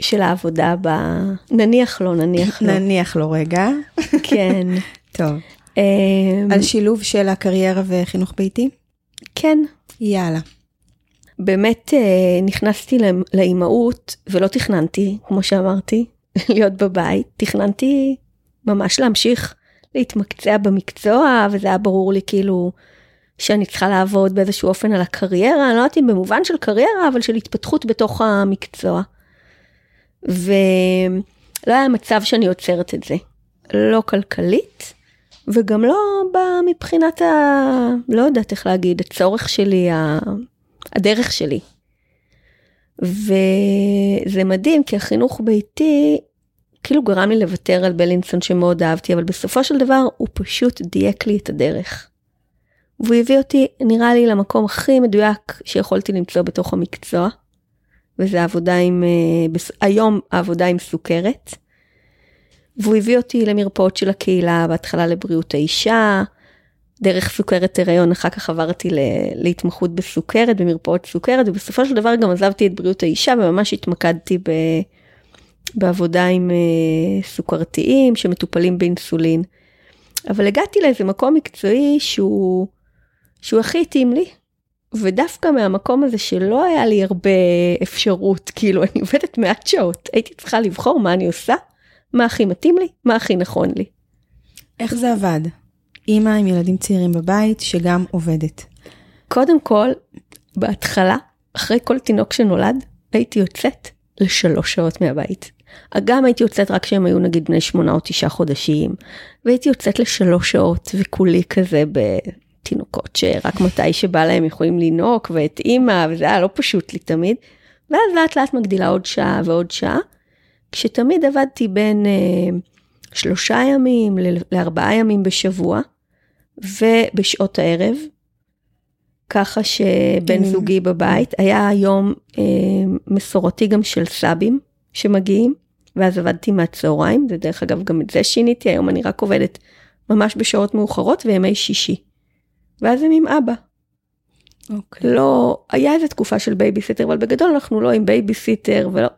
Speaker 2: של העבודה ב... נניח לא, נניח
Speaker 1: לא. נניח לא רגע.
Speaker 2: כן.
Speaker 1: טוב. אמ, על שילוב של הקריירה וחינוך ביתי?
Speaker 2: כן.
Speaker 1: יאללה.
Speaker 2: באמת אה, נכנסתי לאימהות ולא תכננתי, כמו שאמרתי, להיות בבית. תכננתי ממש להמשיך להתמקצע במקצוע, וזה היה ברור לי כאילו שאני צריכה לעבוד באיזשהו אופן על הקריירה, אני לא יודעת אם במובן של קריירה, אבל של התפתחות בתוך המקצוע. ולא היה מצב שאני עוצרת את זה. לא כלכלית, וגם לא מבחינת ה... לא יודעת איך להגיד, הצורך שלי, ה... הדרך שלי. וזה מדהים, כי החינוך ביתי כאילו גרם לי לוותר על בלינסון שמאוד אהבתי, אבל בסופו של דבר הוא פשוט דייק לי את הדרך. והוא הביא אותי, נראה לי, למקום הכי מדויק שיכולתי למצוא בתוך המקצוע, וזה עבודה עם, אה, היום העבודה עם סוכרת. והוא הביא אותי למרפאות של הקהילה, בהתחלה לבריאות האישה, דרך סוכרת הריון, אחר כך עברתי להתמחות בסוכרת, במרפאות סוכרת, ובסופו של דבר גם עזבתי את בריאות האישה וממש התמקדתי ב... בעבודה עם uh, סוכרתיים שמטופלים באינסולין. אבל הגעתי לאיזה מקום מקצועי שהוא, שהוא הכי התאים לי. ודווקא מהמקום הזה שלא היה לי הרבה אפשרות, כאילו אני עובדת מעט שעות, הייתי צריכה לבחור מה אני עושה, מה הכי מתאים לי, מה הכי נכון לי.
Speaker 1: איך זה עבד? אימא עם ילדים צעירים בבית שגם עובדת.
Speaker 2: קודם כל, בהתחלה, אחרי כל תינוק שנולד, הייתי יוצאת לשלוש שעות מהבית. גם הייתי יוצאת רק כשהם היו נגיד בני שמונה או תשעה חודשים, והייתי יוצאת לשלוש שעות וכולי כזה בתינוקות שרק מתי שבא להם יכולים לנהוג ואת אימא וזה היה לא פשוט לי תמיד. ואז לאט לאט מגדילה עוד שעה ועוד שעה, כשתמיד עבדתי בין אה, שלושה ימים לארבעה ימים בשבוע, ובשעות הערב, ככה שבן זוגי בבית, היה יום אה, מסורתי גם של סבים שמגיעים, ואז עבדתי מהצהריים, זה דרך אגב גם את זה שיניתי, היום אני רק עובדת ממש בשעות מאוחרות וימי שישי. ואז הם עם אבא.
Speaker 1: אוקיי.
Speaker 2: לא, היה איזה תקופה של בייביסיטר, אבל בגדול אנחנו לא עם בייביסיטר ולא.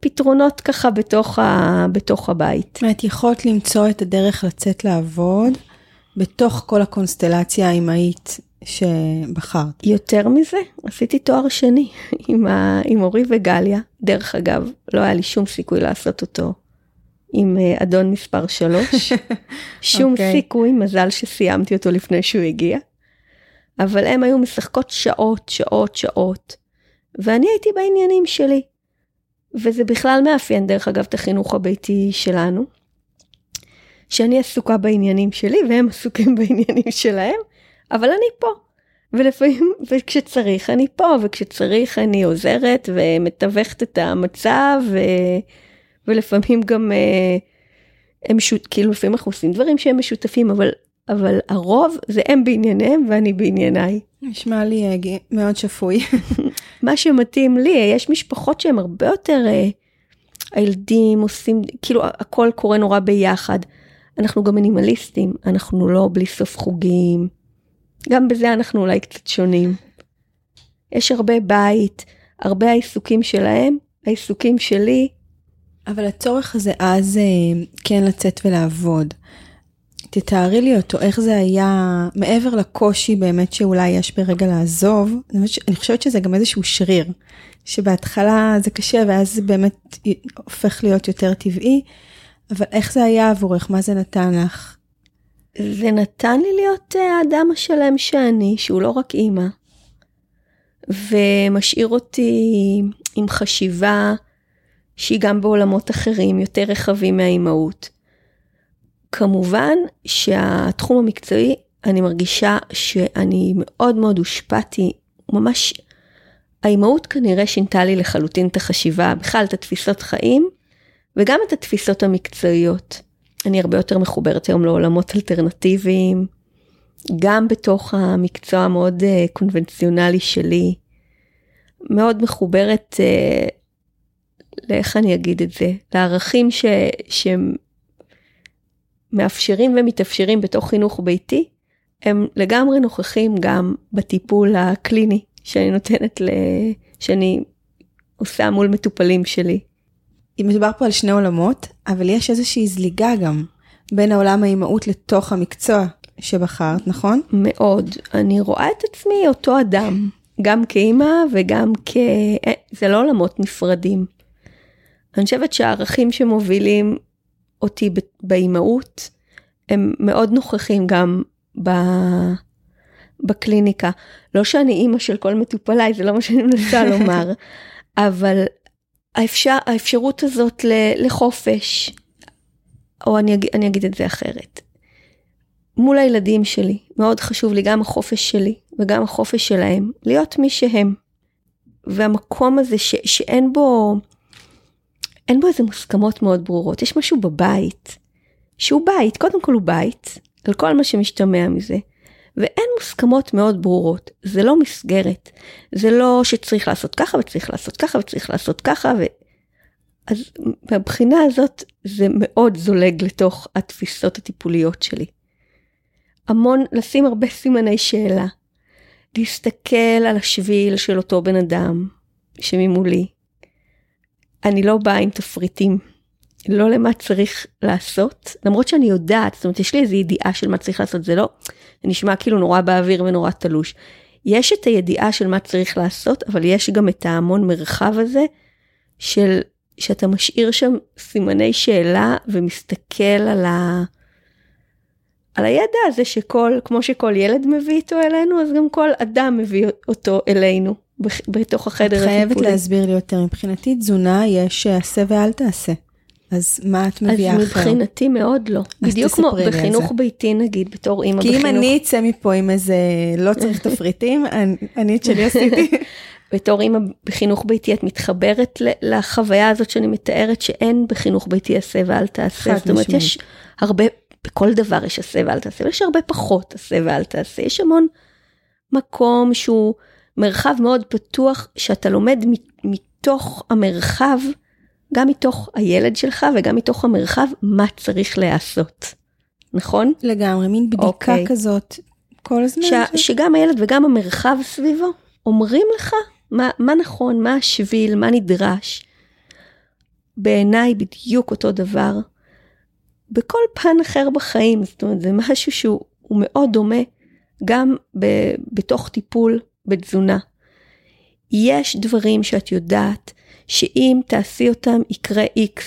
Speaker 2: פתרונות ככה בתוך, ה, בתוך הבית.
Speaker 1: זאת אומרת, יכולת למצוא את הדרך לצאת לעבוד בתוך כל הקונסטלציה האמהית שבחרת.
Speaker 2: יותר מזה, עשיתי תואר שני עם, ה, עם אורי וגליה. דרך אגב, לא היה לי שום סיכוי לעשות אותו עם אה, אדון מספר 3. שום אוקיי. אוקיי. סיכוי, מזל שסיימתי אותו לפני שהוא הגיע. אבל הם היו משחקות שעות, שעות, שעות. ואני הייתי בעניינים שלי. וזה בכלל מאפיין, דרך אגב, את החינוך הביתי שלנו. שאני עסוקה בעניינים שלי והם עסוקים בעניינים שלהם, אבל אני פה. ולפעמים, וכשצריך אני פה, וכשצריך אני עוזרת ומתווכת את המצב, ו, ולפעמים גם, אה, הם שוט, כאילו לפעמים אנחנו עושים דברים שהם משותפים, אבל, אבל הרוב זה הם בענייניהם ואני בענייניי.
Speaker 1: נשמע לי אה, מאוד שפוי.
Speaker 2: מה שמתאים לי, יש משפחות שהן הרבה יותר, אה, הילדים עושים, כאילו הכל קורה נורא ביחד. אנחנו גם מינימליסטים, אנחנו לא בלי סוף חוגים. גם בזה אנחנו אולי קצת שונים. יש הרבה בית, הרבה העיסוקים שלהם, העיסוקים שלי.
Speaker 1: אבל הצורך הזה אז אה, כן לצאת ולעבוד. תתארי לי אותו, איך זה היה, מעבר לקושי באמת שאולי יש ברגע לעזוב, אני חושבת שזה גם איזשהו שריר, שבהתחלה זה קשה ואז זה באמת הופך להיות יותר טבעי, אבל איך זה היה עבורך, מה זה נתן לך?
Speaker 2: זה נתן לי להיות אה, האדם השלם שאני, שהוא לא רק אימא, ומשאיר אותי עם חשיבה שהיא גם בעולמות אחרים, יותר רחבים מהאימהות. כמובן שהתחום המקצועי, אני מרגישה שאני מאוד מאוד הושפעתי, ממש, האימהות כנראה שינתה לי לחלוטין את החשיבה, בכלל את התפיסות חיים, וגם את התפיסות המקצועיות. אני הרבה יותר מחוברת היום לעולמות אלטרנטיביים, גם בתוך המקצוע המאוד uh, קונבנציונלי שלי, מאוד מחוברת, uh, לאיך אני אגיד את זה, לערכים ש, שמאפשרים ומתאפשרים בתוך חינוך ביתי, הם לגמרי נוכחים גם בטיפול הקליני שאני נותנת, ל... שאני עושה מול מטופלים שלי.
Speaker 1: מדובר פה על שני עולמות, אבל יש איזושהי זליגה גם בין העולם האימהות לתוך המקצוע שבחרת, נכון?
Speaker 2: מאוד. אני רואה את עצמי אותו אדם, גם כאימא וגם כ... אה, זה לא עולמות נפרדים. אני חושבת שהערכים שמובילים אותי באימהות הם מאוד נוכחים גם ב... בקליניקה. לא שאני אימא של כל מטופליי, זה לא מה שאני מנסה לומר, אבל האפשר, האפשרות הזאת לחופש, או אני, אגיד, אני אגיד את זה אחרת. מול הילדים שלי, מאוד חשוב לי גם החופש שלי וגם החופש שלהם, להיות מי שהם. והמקום הזה ש, שאין בו, אין בו איזה מוסכמות מאוד ברורות, יש משהו בבית, שהוא בית, קודם כל הוא בית, על כל מה שמשתמע מזה. ואין מוסכמות מאוד ברורות, זה לא מסגרת, זה לא שצריך לעשות ככה וצריך לעשות ככה וצריך לעשות ככה, ו... אז מהבחינה הזאת זה מאוד זולג לתוך התפיסות הטיפוליות שלי. המון, לשים הרבה סימני שאלה, להסתכל על השביל של אותו בן אדם שממולי. אני לא באה עם תפריטים, לא למה צריך לעשות, למרות שאני יודעת, זאת אומרת, יש לי איזו ידיעה של מה צריך לעשות, זה לא, זה נשמע כאילו נורא באוויר ונורא תלוש. יש את הידיעה של מה צריך לעשות, אבל יש גם את ההמון מרחב הזה של, שאתה משאיר שם סימני שאלה ומסתכל על ה... על הידע הזה שכל, כמו שכל ילד מביא איתו אלינו, אז גם כל אדם מביא אותו אלינו בתוך החדר הטיפולי.
Speaker 1: את חייבת להסביר לי יותר, מבחינתי תזונה יש עשה ואל תעשה. אז מה את מביאה אחר?
Speaker 2: אז מבחינתי מאוד לא. בדיוק כמו בחינוך ביתי נגיד, בתור אימא
Speaker 1: בחינוך. כי אם אני אצא מפה עם איזה לא צריך תפריטים, אני את שלי עשיתי.
Speaker 2: בתור אימא בחינוך ביתי את מתחברת לחוויה הזאת שאני מתארת שאין בחינוך ביתי עשה ואל תעשה. זאת אומרת יש הרבה, בכל דבר יש עשה ואל תעשה, ויש הרבה פחות עשה ואל תעשה. יש המון מקום שהוא מרחב מאוד פתוח שאתה לומד מתוך המרחב. גם מתוך הילד שלך וגם מתוך המרחב, מה צריך להיעשות. נכון?
Speaker 1: לגמרי, מין בדיקה okay. אוקיי. כזאת כל הזמן. ש...
Speaker 2: ש... שגם הילד וגם המרחב סביבו אומרים לך מה, מה נכון, מה השביל, מה נדרש. בעיניי בדיוק אותו דבר. בכל פן אחר בחיים, זאת אומרת, זה משהו שהוא מאוד דומה גם ב, בתוך טיפול בתזונה. יש דברים שאת יודעת שאם תעשי אותם יקרה X.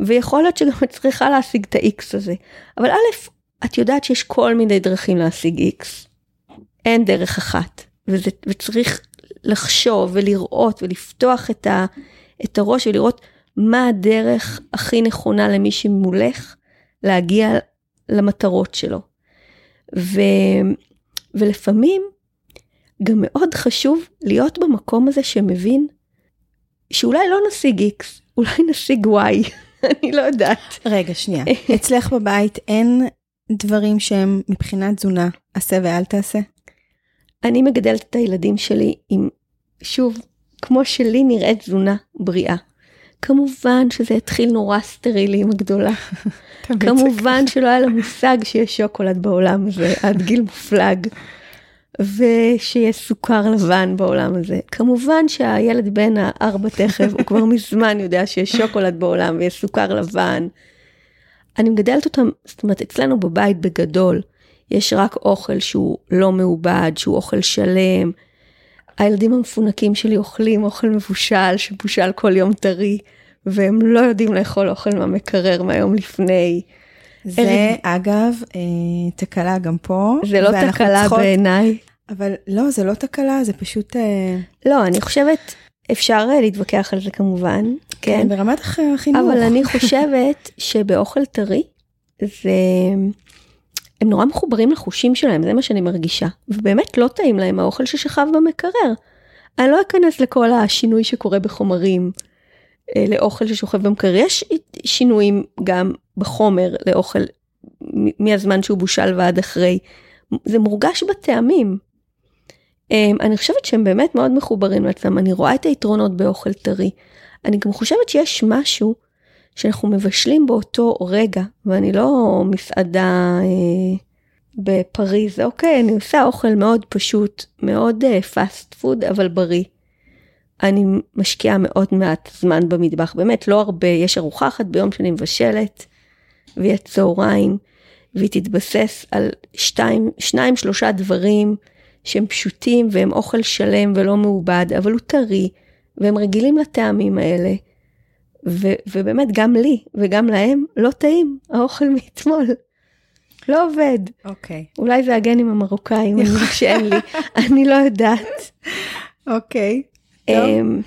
Speaker 2: ויכול להיות שגם את צריכה להשיג את ה-X הזה. אבל א', את יודעת שיש כל מיני דרכים להשיג X. אין דרך אחת. וזה, וצריך לחשוב ולראות ולפתוח את, ה, את הראש ולראות מה הדרך הכי נכונה למי שמולך להגיע למטרות שלו. ו, ולפעמים גם מאוד חשוב להיות במקום הזה שמבין שאולי לא נשיג X, אולי נשיג Y, אני לא יודעת.
Speaker 1: רגע, שנייה. אצלך בבית אין דברים שהם מבחינת תזונה, עשה ואל תעשה?
Speaker 2: אני מגדלת את הילדים שלי עם, שוב, כמו שלי נראית תזונה בריאה. כמובן שזה התחיל נורא סטרילי עם הגדולה. כמובן שלא היה לה מושג שיש שוקולד בעולם הזה עד גיל מופלג. ושיש סוכר לבן בעולם הזה. כמובן שהילד בן הארבע תכף, הוא כבר מזמן יודע שיש שוקולד בעולם ויש סוכר לבן. אני מגדלת אותם, זאת אומרת, אצלנו בבית בגדול, יש רק אוכל שהוא לא מעובד, שהוא אוכל שלם. הילדים המפונקים שלי אוכלים אוכל מבושל, שבושל כל יום טרי, והם לא יודעים לאכול אוכל מהמקרר מהיום לפני.
Speaker 1: זה אלה... אגב אה, תקלה גם פה.
Speaker 2: זה לא תקלה צריכות... בעיניי.
Speaker 1: אבל לא, זה לא תקלה, זה פשוט... אה,
Speaker 2: לא, אני חושבת, אפשר אה, להתווכח על זה כמובן. כן,
Speaker 1: כן ברמת החינוך.
Speaker 2: אבל אני חושבת שבאוכל טרי, זה... הם נורא מחוברים לחושים שלהם, זה מה שאני מרגישה. ובאמת לא טעים להם האוכל ששכב במקרר. אני לא אכנס לכל השינוי שקורה בחומרים לאוכל ששוכב במקרר. יש שינויים גם בחומר לאוכל מהזמן שהוא בושל ועד אחרי. זה מורגש בטעמים. אמ, אני חושבת שהם באמת מאוד מחוברים לעצמם, אני רואה את היתרונות באוכל טרי. אני גם חושבת שיש משהו שאנחנו מבשלים באותו רגע, ואני לא מסעדה אה, בפריז, אוקיי, אני עושה אוכל מאוד פשוט, מאוד fast אה, food, אבל בריא. אני משקיעה מאוד מעט זמן במטבח, באמת לא הרבה, יש ארוחה אחת ביום שאני מבשלת, והיא הצהריים, והיא תתבסס על שתיים, שניים שלושה דברים שהם פשוטים והם אוכל שלם ולא מעובד, אבל הוא טרי, והם רגילים לטעמים האלה. ו- ובאמת גם לי וגם להם לא טעים האוכל מאתמול. לא עובד.
Speaker 1: אוקיי. Okay.
Speaker 2: אולי זה הגנים המרוקאים, אני שאין לי, אני לא יודעת.
Speaker 1: אוקיי. Okay.
Speaker 2: אמ,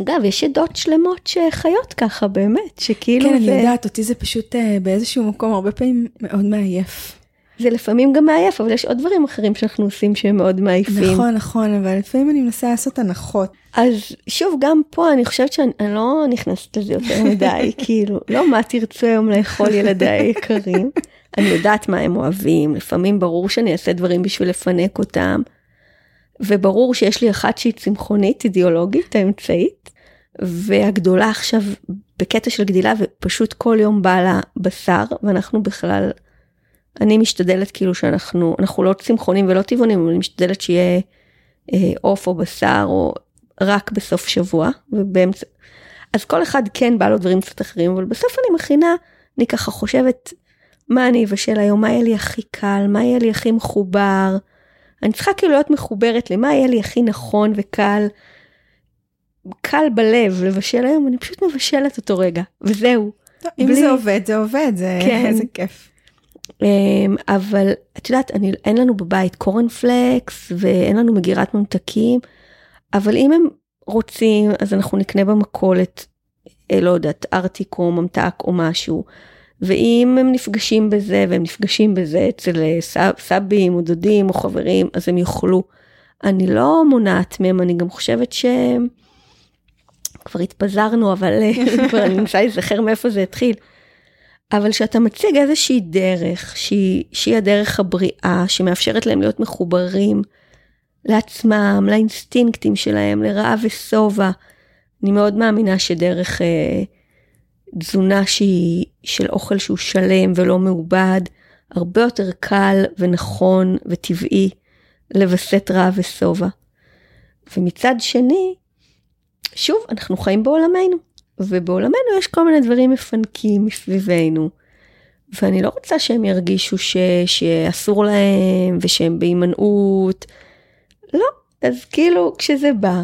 Speaker 2: אגב, יש עדות שלמות שחיות ככה, באמת, שכאילו
Speaker 1: כן, זה... אני יודעת, אותי זה פשוט uh, באיזשהו מקום הרבה פעמים מאוד מעייף.
Speaker 2: זה לפעמים גם מעייף, אבל יש עוד דברים אחרים שאנחנו עושים שהם מאוד מעייפים.
Speaker 1: נכון, נכון, אבל לפעמים אני מנסה לעשות הנחות.
Speaker 2: אז שוב, גם פה אני חושבת שאני לא נכנסת לזה יותר מדי, כאילו, לא מה תרצו היום לאכול ילדיי היקרים. אני יודעת מה הם אוהבים, לפעמים ברור שאני אעשה דברים בשביל לפנק אותם. וברור שיש לי אחת שהיא צמחונית, אידיאולוגית, האמצעית, והגדולה עכשיו בקטע של גדילה ופשוט כל יום בא לה בשר, ואנחנו בכלל, אני משתדלת כאילו שאנחנו, אנחנו לא צמחונים ולא טבעונים, אני משתדלת שיהיה אה, עוף אה, או בשר או רק בסוף שבוע, ובאמצע, אז כל אחד כן בא לו דברים קצת אחרים, אבל בסוף אני מכינה, אני ככה חושבת, מה אני אבשל היום, מה יהיה לי הכי קל, מה יהיה לי הכי מחובר. אני צריכה כאילו להיות מחוברת למה יהיה לי הכי נכון וקל, קל בלב לבשל היום, אני פשוט מבשלת אותו רגע, וזהו.
Speaker 1: אם בלי... זה עובד, זה עובד, זה כן. איזה כיף.
Speaker 2: אמ, אבל את יודעת, אני, אין לנו בבית קורנפלקס ואין לנו מגירת ממתקים, אבל אם הם רוצים, אז אנחנו נקנה במכולת, אה, לא יודעת, ארטיק או ממתק או משהו. ואם הם נפגשים בזה, והם נפגשים בזה אצל אה, סב, סבים או דודים או חברים, אז הם יוכלו. אני לא מונעת מהם, אני גם חושבת ש... כבר התפזרנו, אבל אה, כבר אני מנסה להיזכר מאיפה זה התחיל. אבל שאתה מציג איזושהי דרך, שהיא, שהיא הדרך הבריאה, שמאפשרת להם להיות מחוברים לעצמם, לאינסטינקטים שלהם, לרעב ושובע. אני מאוד מאמינה שדרך אה, תזונה שהיא של אוכל שהוא שלם ולא מעובד, הרבה יותר קל ונכון וטבעי לווסת רעב ושובע. ומצד שני, שוב, אנחנו חיים בעולמנו, ובעולמנו יש כל מיני דברים מפנקים מסביבנו, ואני לא רוצה שהם ירגישו ש... שאסור להם ושהם בהימנעות. לא, אז כאילו כשזה בא,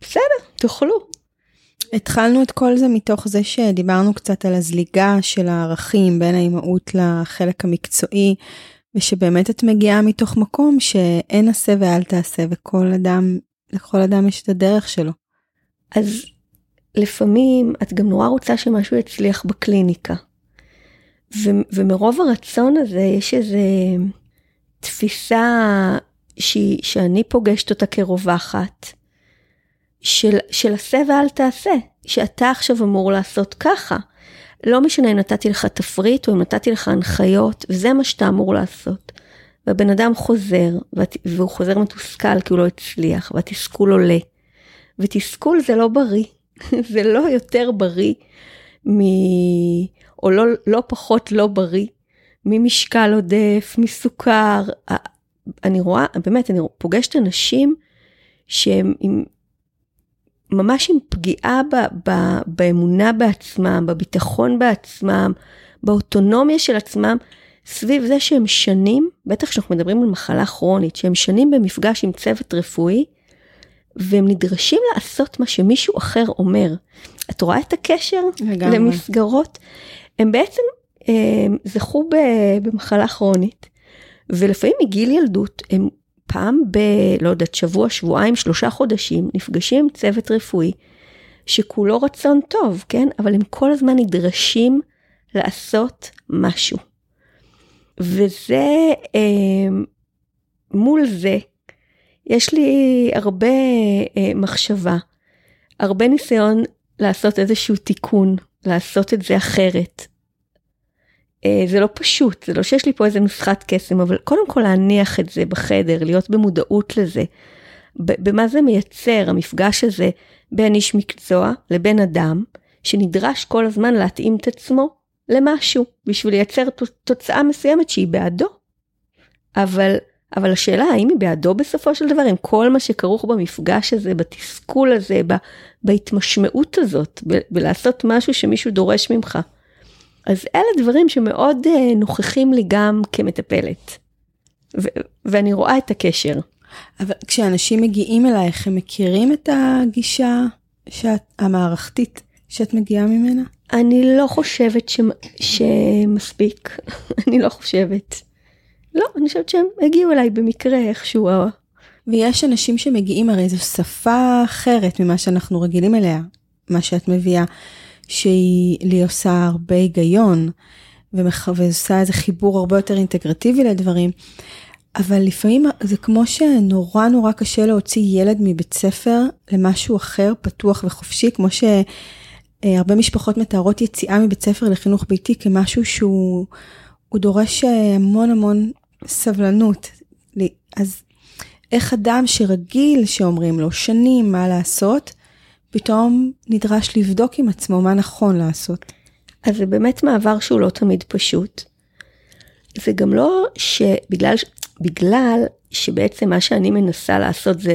Speaker 2: בסדר, תאכלו.
Speaker 1: התחלנו את כל זה מתוך זה שדיברנו קצת על הזליגה של הערכים בין האימהות לחלק המקצועי, ושבאמת את מגיעה מתוך מקום שאין עשה ואל תעשה, וכל אדם, לכל אדם יש את הדרך שלו.
Speaker 2: אז לפעמים את גם נורא רוצה שמשהו יצליח בקליניקה. ו- ומרוב הרצון הזה יש איזה תפיסה שהיא, שאני פוגשת אותה כרווחת, של, של עשה ואל תעשה, שאתה עכשיו אמור לעשות ככה. לא משנה אם נתתי לך תפריט או אם נתתי לך הנחיות, וזה מה שאתה אמור לעשות. והבן אדם חוזר, והוא חוזר מתוסכל כי הוא לא הצליח, והתסכול עולה. ותסכול זה לא בריא, זה לא יותר בריא מ... או לא, לא פחות לא בריא ממשקל עודף, מסוכר. אני רואה, באמת, אני פוגשת אנשים שהם עם, ממש עם פגיעה ב, ב, באמונה בעצמם, בביטחון בעצמם, באוטונומיה של עצמם, סביב זה שהם שנים, בטח כשאנחנו מדברים על מחלה כרונית, שהם שנים במפגש עם צוות רפואי, והם נדרשים לעשות מה שמישהו אחר אומר. את רואה את הקשר לגמרי. למסגרות? הם בעצם הם זכו במחלה כרונית, ולפעמים מגיל ילדות הם פעם ב... לא יודעת, שבוע, שבועיים, שלושה חודשים, נפגשים עם צוות רפואי, שכולו רצון טוב, כן? אבל הם כל הזמן נדרשים לעשות משהו. וזה, אה, מול זה, יש לי הרבה אה, מחשבה, הרבה ניסיון לעשות איזשהו תיקון, לעשות את זה אחרת. אה, זה לא פשוט, זה לא שיש לי פה איזה נוסחת קסם, אבל קודם כל להניח את זה בחדר, להיות במודעות לזה. במה זה מייצר המפגש הזה בין איש מקצוע לבין אדם, שנדרש כל הזמן להתאים את עצמו למשהו, בשביל לייצר תוצאה מסוימת שהיא בעדו. אבל, אבל השאלה האם היא בעדו בסופו של דבר, עם כל מה שכרוך במפגש הזה, בתסכול הזה, בהתמשמעות הזאת, בלעשות משהו שמישהו דורש ממך. אז אלה דברים שמאוד uh, נוכחים לי גם כמטפלת. ו- ואני רואה את הקשר.
Speaker 1: אבל כשאנשים מגיעים אלייך, הם מכירים את הגישה שאת, המערכתית שאת מגיעה ממנה?
Speaker 2: אני לא חושבת ש... שמספיק, אני לא חושבת. לא, אני חושבת שהם הגיעו אליי במקרה איכשהו.
Speaker 1: ויש אנשים שמגיעים, הרי זו שפה אחרת ממה שאנחנו רגילים אליה, מה שאת מביאה. שהיא לי עושה הרבה היגיון, ועושה איזה חיבור הרבה יותר אינטגרטיבי לדברים. אבל לפעמים זה כמו שנורא נורא קשה להוציא ילד מבית ספר למשהו אחר, פתוח וחופשי, כמו שהרבה משפחות מתארות יציאה מבית ספר לחינוך ביתי כמשהו שהוא דורש המון המון סבלנות. אז איך אדם שרגיל שאומרים לו שנים מה לעשות, פתאום נדרש לבדוק עם עצמו מה נכון לעשות.
Speaker 2: אז זה באמת מעבר שהוא לא תמיד פשוט. זה גם לא שבגלל בגלל שבעצם מה שאני מנסה לעשות זה,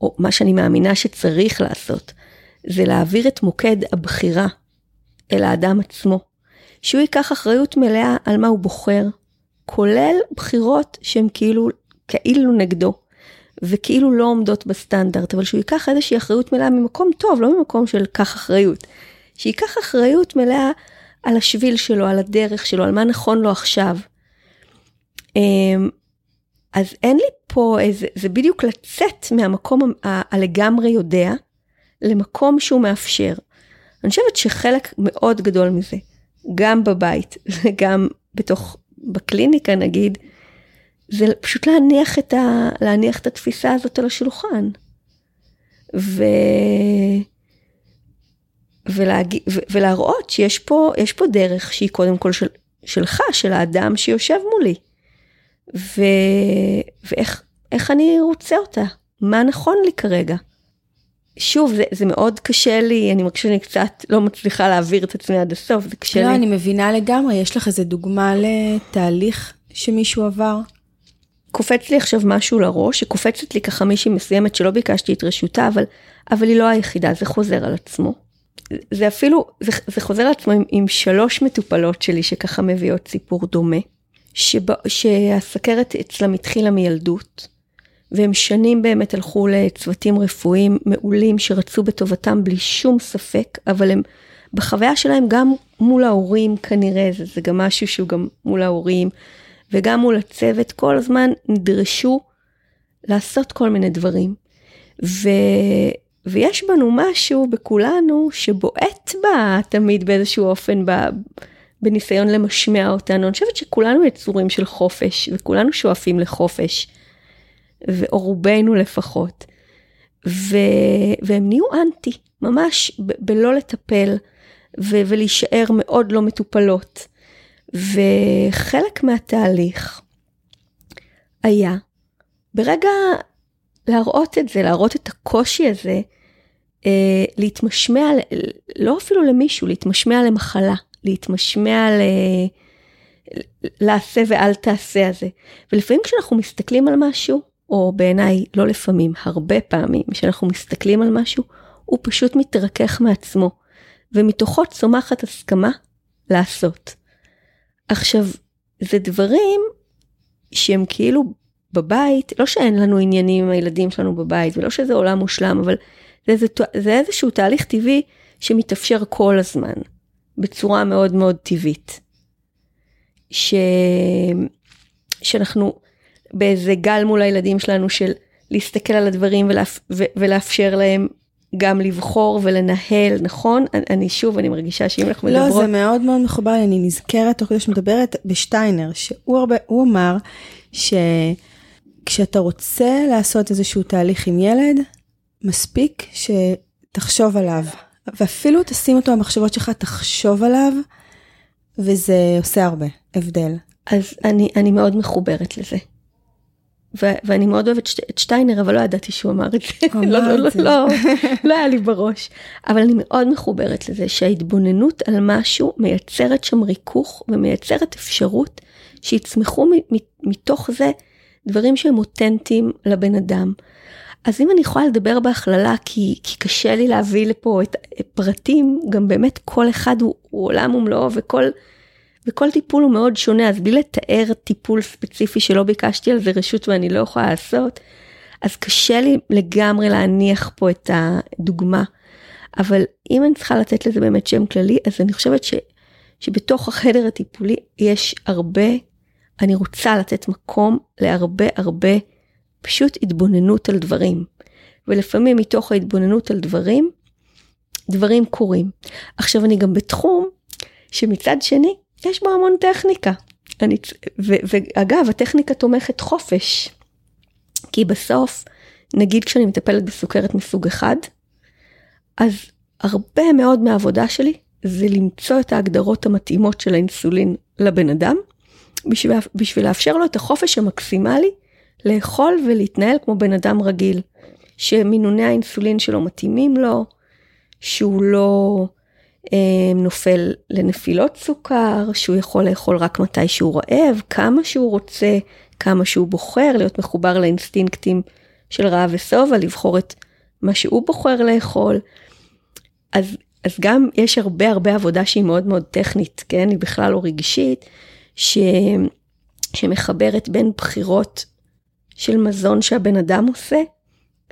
Speaker 2: או מה שאני מאמינה שצריך לעשות, זה להעביר את מוקד הבחירה אל האדם עצמו. שהוא ייקח אחריות מלאה על מה הוא בוחר, כולל בחירות שהן כאילו, כאילו נגדו. וכאילו לא עומדות בסטנדרט, אבל שהוא ייקח איזושהי אחריות מלאה ממקום טוב, לא ממקום של קח אחריות. שייקח אחריות מלאה על השביל שלו, על הדרך שלו, על מה נכון לו עכשיו. אמ, אז אין לי פה איזה, זה בדיוק לצאת מהמקום הלגמרי יודע, למקום שהוא מאפשר. אני חושבת שחלק מאוד גדול מזה, גם בבית וגם בתוך, בקליניקה נגיד, זה פשוט להניח את, ה, להניח את התפיסה הזאת על השולחן. ו... ולהג... ו... ולהראות שיש פה, פה דרך שהיא קודם כל של... שלך, של האדם שיושב מולי. ו... ואיך אני רוצה אותה, מה נכון לי כרגע. שוב, זה, זה מאוד קשה לי, אני מרגישה שאני קצת לא מצליחה להעביר את עצמי עד הסוף, זה קשה
Speaker 1: לא,
Speaker 2: לי.
Speaker 1: לא, אני מבינה לגמרי, יש לך איזה דוגמה לתהליך שמישהו עבר?
Speaker 2: קופץ לי עכשיו משהו לראש, שקופצת לי ככה מישהי מסוימת שלא ביקשתי את רשותה, אבל, אבל היא לא היחידה, זה חוזר על עצמו. זה אפילו, זה, זה חוזר על עצמו עם, עם שלוש מטופלות שלי שככה מביאות סיפור דומה, שבא, שהסכרת אצלם התחילה מילדות, והם שנים באמת הלכו לצוותים רפואיים מעולים שרצו בטובתם בלי שום ספק, אבל הם בחוויה שלהם גם מול ההורים כנראה, זה, זה גם משהו שהוא גם מול ההורים. וגם מול הצוות כל הזמן נדרשו לעשות כל מיני דברים. ו... ויש בנו משהו בכולנו שבועט בה תמיד באיזשהו אופן ב... בניסיון למשמע אותנו. אני חושבת שכולנו יצורים של חופש, וכולנו שואפים לחופש, או רובנו לפחות. ו... והם נהיו אנטי, ממש ב- בלא לטפל ו- ולהישאר מאוד לא מטופלות. וחלק מהתהליך היה ברגע להראות את זה, להראות את הקושי הזה, אה, להתמשמע, לא אפילו למישהו, להתמשמע למחלה, להתמשמע ל... לעשה ואל תעשה הזה. ולפעמים כשאנחנו מסתכלים על משהו, או בעיניי לא לפעמים, הרבה פעמים, כשאנחנו מסתכלים על משהו, הוא פשוט מתרכך מעצמו, ומתוכו צומחת הסכמה לעשות. עכשיו, זה דברים שהם כאילו בבית, לא שאין לנו עניינים עם הילדים שלנו בבית, ולא שזה עולם מושלם, אבל זה, זה, זה איזשהו תהליך טבעי שמתאפשר כל הזמן, בצורה מאוד מאוד טבעית. ש... שאנחנו באיזה גל מול הילדים שלנו של להסתכל על הדברים ולאפ... ו... ולאפשר להם גם לבחור ולנהל, נכון? אני שוב, אני מרגישה שאם אנחנו
Speaker 1: לא,
Speaker 2: מדברות...
Speaker 1: לא, זה מאוד מאוד מחובר, אני נזכרת תוך כדי שמדברת בשטיינר, שהוא הרבה, הוא אמר שכשאתה רוצה לעשות איזשהו תהליך עם ילד, מספיק שתחשוב עליו, ואפילו תשים אותו במחשבות שלך, תחשוב עליו, וזה עושה הרבה הבדל.
Speaker 2: אז אני, אני מאוד מחוברת לזה. ואני מאוד אוהבת את שטיינר, אבל לא ידעתי שהוא אמר את זה. לא, לא. לא, לא היה לי בראש. אבל אני מאוד מחוברת לזה שההתבוננות על משהו מייצרת שם ריכוך ומייצרת אפשרות שיצמחו מתוך זה דברים שהם אותנטיים לבן אדם. אז אם אני יכולה לדבר בהכללה, כי, כי קשה לי להביא לפה את פרטים, גם באמת כל אחד הוא, הוא עולם ומלואו וכל, וכל טיפול הוא מאוד שונה, אז בלי לתאר טיפול ספציפי שלא ביקשתי על זה רשות ואני לא יכולה לעשות, אז קשה לי לגמרי להניח פה את הדוגמה. אבל אם אני צריכה לתת לזה באמת שם כללי, אז אני חושבת ש, שבתוך החדר הטיפולי יש הרבה, אני רוצה לתת מקום להרבה הרבה פשוט התבוננות על דברים. ולפעמים מתוך ההתבוננות על דברים, דברים קורים. עכשיו אני גם בתחום שמצד שני יש בו המון טכניקה. אני, ו, ואגב, הטכניקה תומכת חופש. כי בסוף, נגיד כשאני מטפלת בסוכרת מסוג אחד, אז הרבה מאוד מהעבודה שלי זה למצוא את ההגדרות המתאימות של האינסולין לבן אדם, בשביל, בשביל לאפשר לו את החופש המקסימלי לאכול ולהתנהל כמו בן אדם רגיל, שמינוני האינסולין שלו מתאימים לו, שהוא לא נופל לנפילות סוכר, שהוא יכול לאכול רק מתי שהוא רעב, כמה שהוא רוצה, כמה שהוא בוחר, להיות מחובר לאינסטינקטים של רעב ושובע, לבחור את מה שהוא בוחר לאכול. אז, אז גם יש הרבה הרבה עבודה שהיא מאוד מאוד טכנית, כן? היא בכלל לא רגשית, ש, שמחברת בין בחירות של מזון שהבן אדם עושה,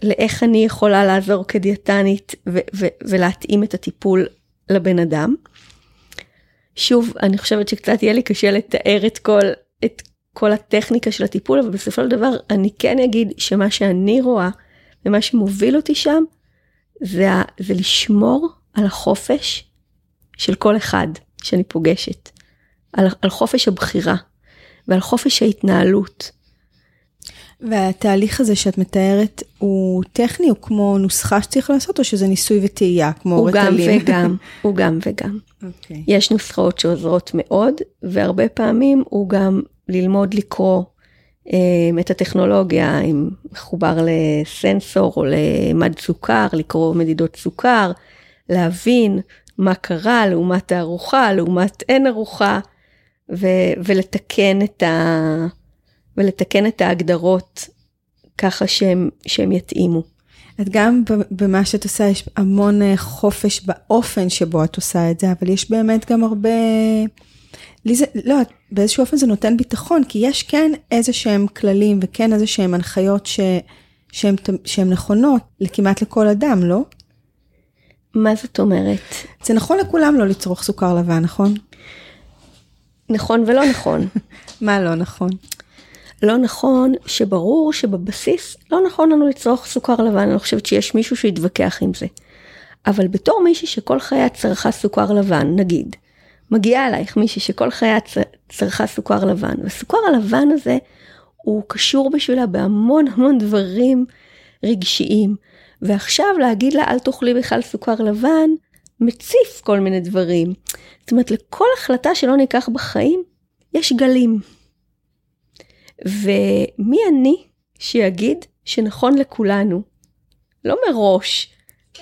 Speaker 2: לאיך אני יכולה לעזור כדיאטנית ו- ו- ולהתאים את הטיפול לבן אדם. שוב, אני חושבת שקצת יהיה לי קשה לתאר את כל, את כל הטכניקה של הטיפול, אבל בסופו של דבר אני כן אגיד שמה שאני רואה ומה שמוביל אותי שם, זה, זה לשמור על החופש של כל אחד שאני פוגשת, על, על חופש הבחירה ועל חופש ההתנהלות.
Speaker 1: והתהליך הזה שאת מתארת הוא טכני, הוא כמו נוסחה שצריך לעשות, או שזה ניסוי וטעייה, כמו
Speaker 2: הוא גם
Speaker 1: רטלין?
Speaker 2: וגם, הוא גם וגם.
Speaker 1: אוקיי.
Speaker 2: יש נוסחאות שעוזרות מאוד, והרבה פעמים הוא גם ללמוד לקרוא אה, את הטכנולוגיה, אם מחובר לסנסור או למד סוכר, לקרוא מדידות סוכר, להבין מה קרה לעומת הארוחה, לעומת אין ארוחה, ו- ולתקן את ה... ולתקן את ההגדרות ככה שהם, שהם יתאימו.
Speaker 1: את גם במה שאת עושה, יש המון אה, חופש באופן שבו את עושה את זה, אבל יש באמת גם הרבה... לי זה, לא, באיזשהו אופן זה נותן ביטחון, כי יש כן איזה שהם כללים וכן איזה שהם הנחיות ש, שהם, שהם נכונות כמעט לכל אדם, לא?
Speaker 2: מה זאת אומרת?
Speaker 1: זה נכון לכולם לא לצרוך סוכר לבן, נכון?
Speaker 2: נכון ולא נכון.
Speaker 1: מה לא נכון?
Speaker 2: לא נכון שברור שבבסיס לא נכון לנו לצרוך סוכר לבן, אני חושבת שיש מישהו שיתווכח עם זה. אבל בתור מישהי שכל חייה צרכה סוכר לבן, נגיד, מגיעה אלייך מישהי שכל חייה צרכה סוכר לבן, והסוכר הלבן הזה הוא קשור בשבילה בהמון המון דברים רגשיים. ועכשיו להגיד לה אל תאכלי בכלל סוכר לבן, מציף כל מיני דברים. זאת אומרת, לכל החלטה שלא ניקח בחיים, יש גלים. ומי אני שיגיד שנכון לכולנו? לא מראש.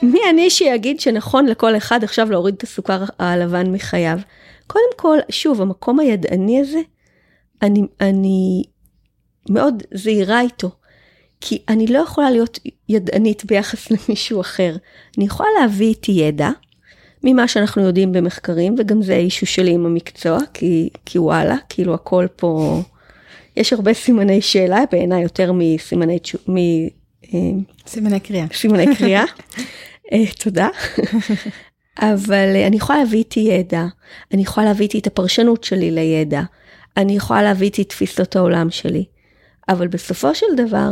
Speaker 2: מי אני שיגיד שנכון לכל אחד עכשיו להוריד את הסוכר הלבן מחייו? קודם כל, שוב, המקום הידעני הזה, אני, אני מאוד זהירה איתו. כי אני לא יכולה להיות ידענית ביחס למישהו אחר. אני יכולה להביא איתי ידע ממה שאנחנו יודעים במחקרים, וגם זה אישו שלי עם המקצוע, כי, כי וואלה, כאילו הכל פה, יש הרבה סימני שאלה בעיניי יותר מסימני, מ,
Speaker 1: אה, סימני קריאה.
Speaker 2: סימני קריאה, אה, תודה. אבל אה, אני יכולה להביא איתי ידע, אני יכולה להביא איתי את הפרשנות שלי לידע, אני יכולה להביא איתי תפיסות העולם שלי, אבל בסופו של דבר,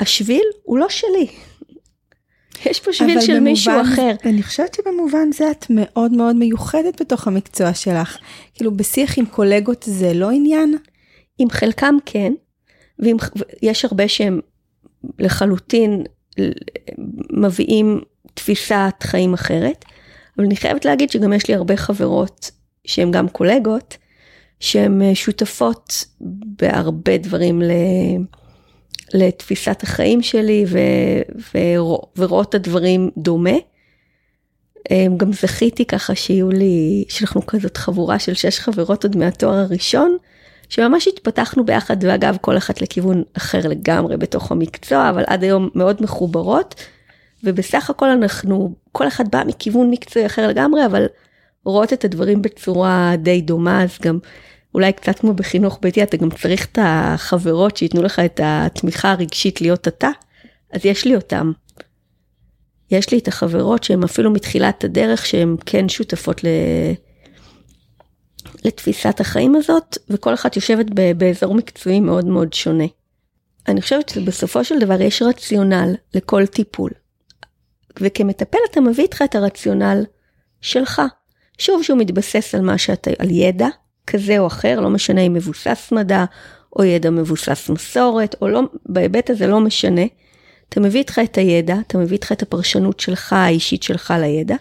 Speaker 2: השביל הוא לא שלי. יש פה שביל של במובן, מישהו אחר.
Speaker 1: אני חושבת שבמובן זה את מאוד מאוד מיוחדת בתוך המקצוע שלך. כאילו בשיח עם קולגות זה לא עניין?
Speaker 2: עם חלקם כן, ויש הרבה שהם לחלוטין מביאים תפיסת חיים אחרת, אבל אני חייבת להגיד שגם יש לי הרבה חברות שהן גם קולגות, שהן שותפות בהרבה דברים ל... לתפיסת החיים שלי ו, ורואות את הדברים דומה. אמ, גם זכיתי ככה שיהיו לי, שאנחנו כזאת חבורה של שש חברות עוד מהתואר הראשון, שממש התפתחנו ביחד, ואגב, כל אחת לכיוון אחר לגמרי בתוך המקצוע, אבל עד היום מאוד מחוברות, ובסך הכל אנחנו, כל אחד בא מכיוון מקצועי אחר לגמרי, אבל רואות את הדברים בצורה די דומה, אז גם אולי קצת כמו בחינוך ביתי, אתה גם צריך את החברות שייתנו לך את התמיכה הרגשית להיות אתה, אז יש לי אותם. יש לי את החברות שהן אפילו מתחילת הדרך, שהן כן שותפות ל... לתפיסת החיים הזאת, וכל אחת יושבת באזור מקצועי מאוד מאוד שונה. אני חושבת שבסופו של דבר יש רציונל לכל טיפול. וכמטפל אתה מביא איתך את הרציונל שלך. שוב שהוא מתבסס על מה שאתה, על ידע, כזה או אחר, לא משנה אם מבוסס מדע או ידע מבוסס מסורת, או לא, בהיבט הזה לא משנה. אתה מביא איתך את הידע, אתה מביא איתך את הפרשנות שלך, האישית שלך לידע,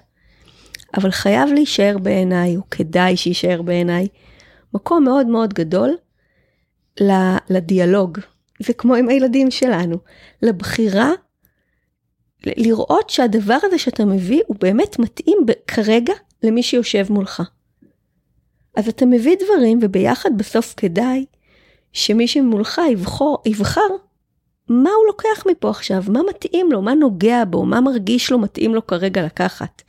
Speaker 2: אבל חייב להישאר בעיניי, או כדאי שיישאר בעיניי, מקום מאוד מאוד גדול לדיאלוג. זה כמו עם הילדים שלנו, לבחירה, לראות שהדבר הזה שאתה מביא הוא באמת מתאים כרגע למי שיושב מולך. אז אתה מביא דברים וביחד בסוף כדאי שמי שמולך יבחור, יבחר מה הוא לוקח מפה עכשיו, מה מתאים לו, מה נוגע בו, מה מרגיש לו מתאים לו כרגע לקחת.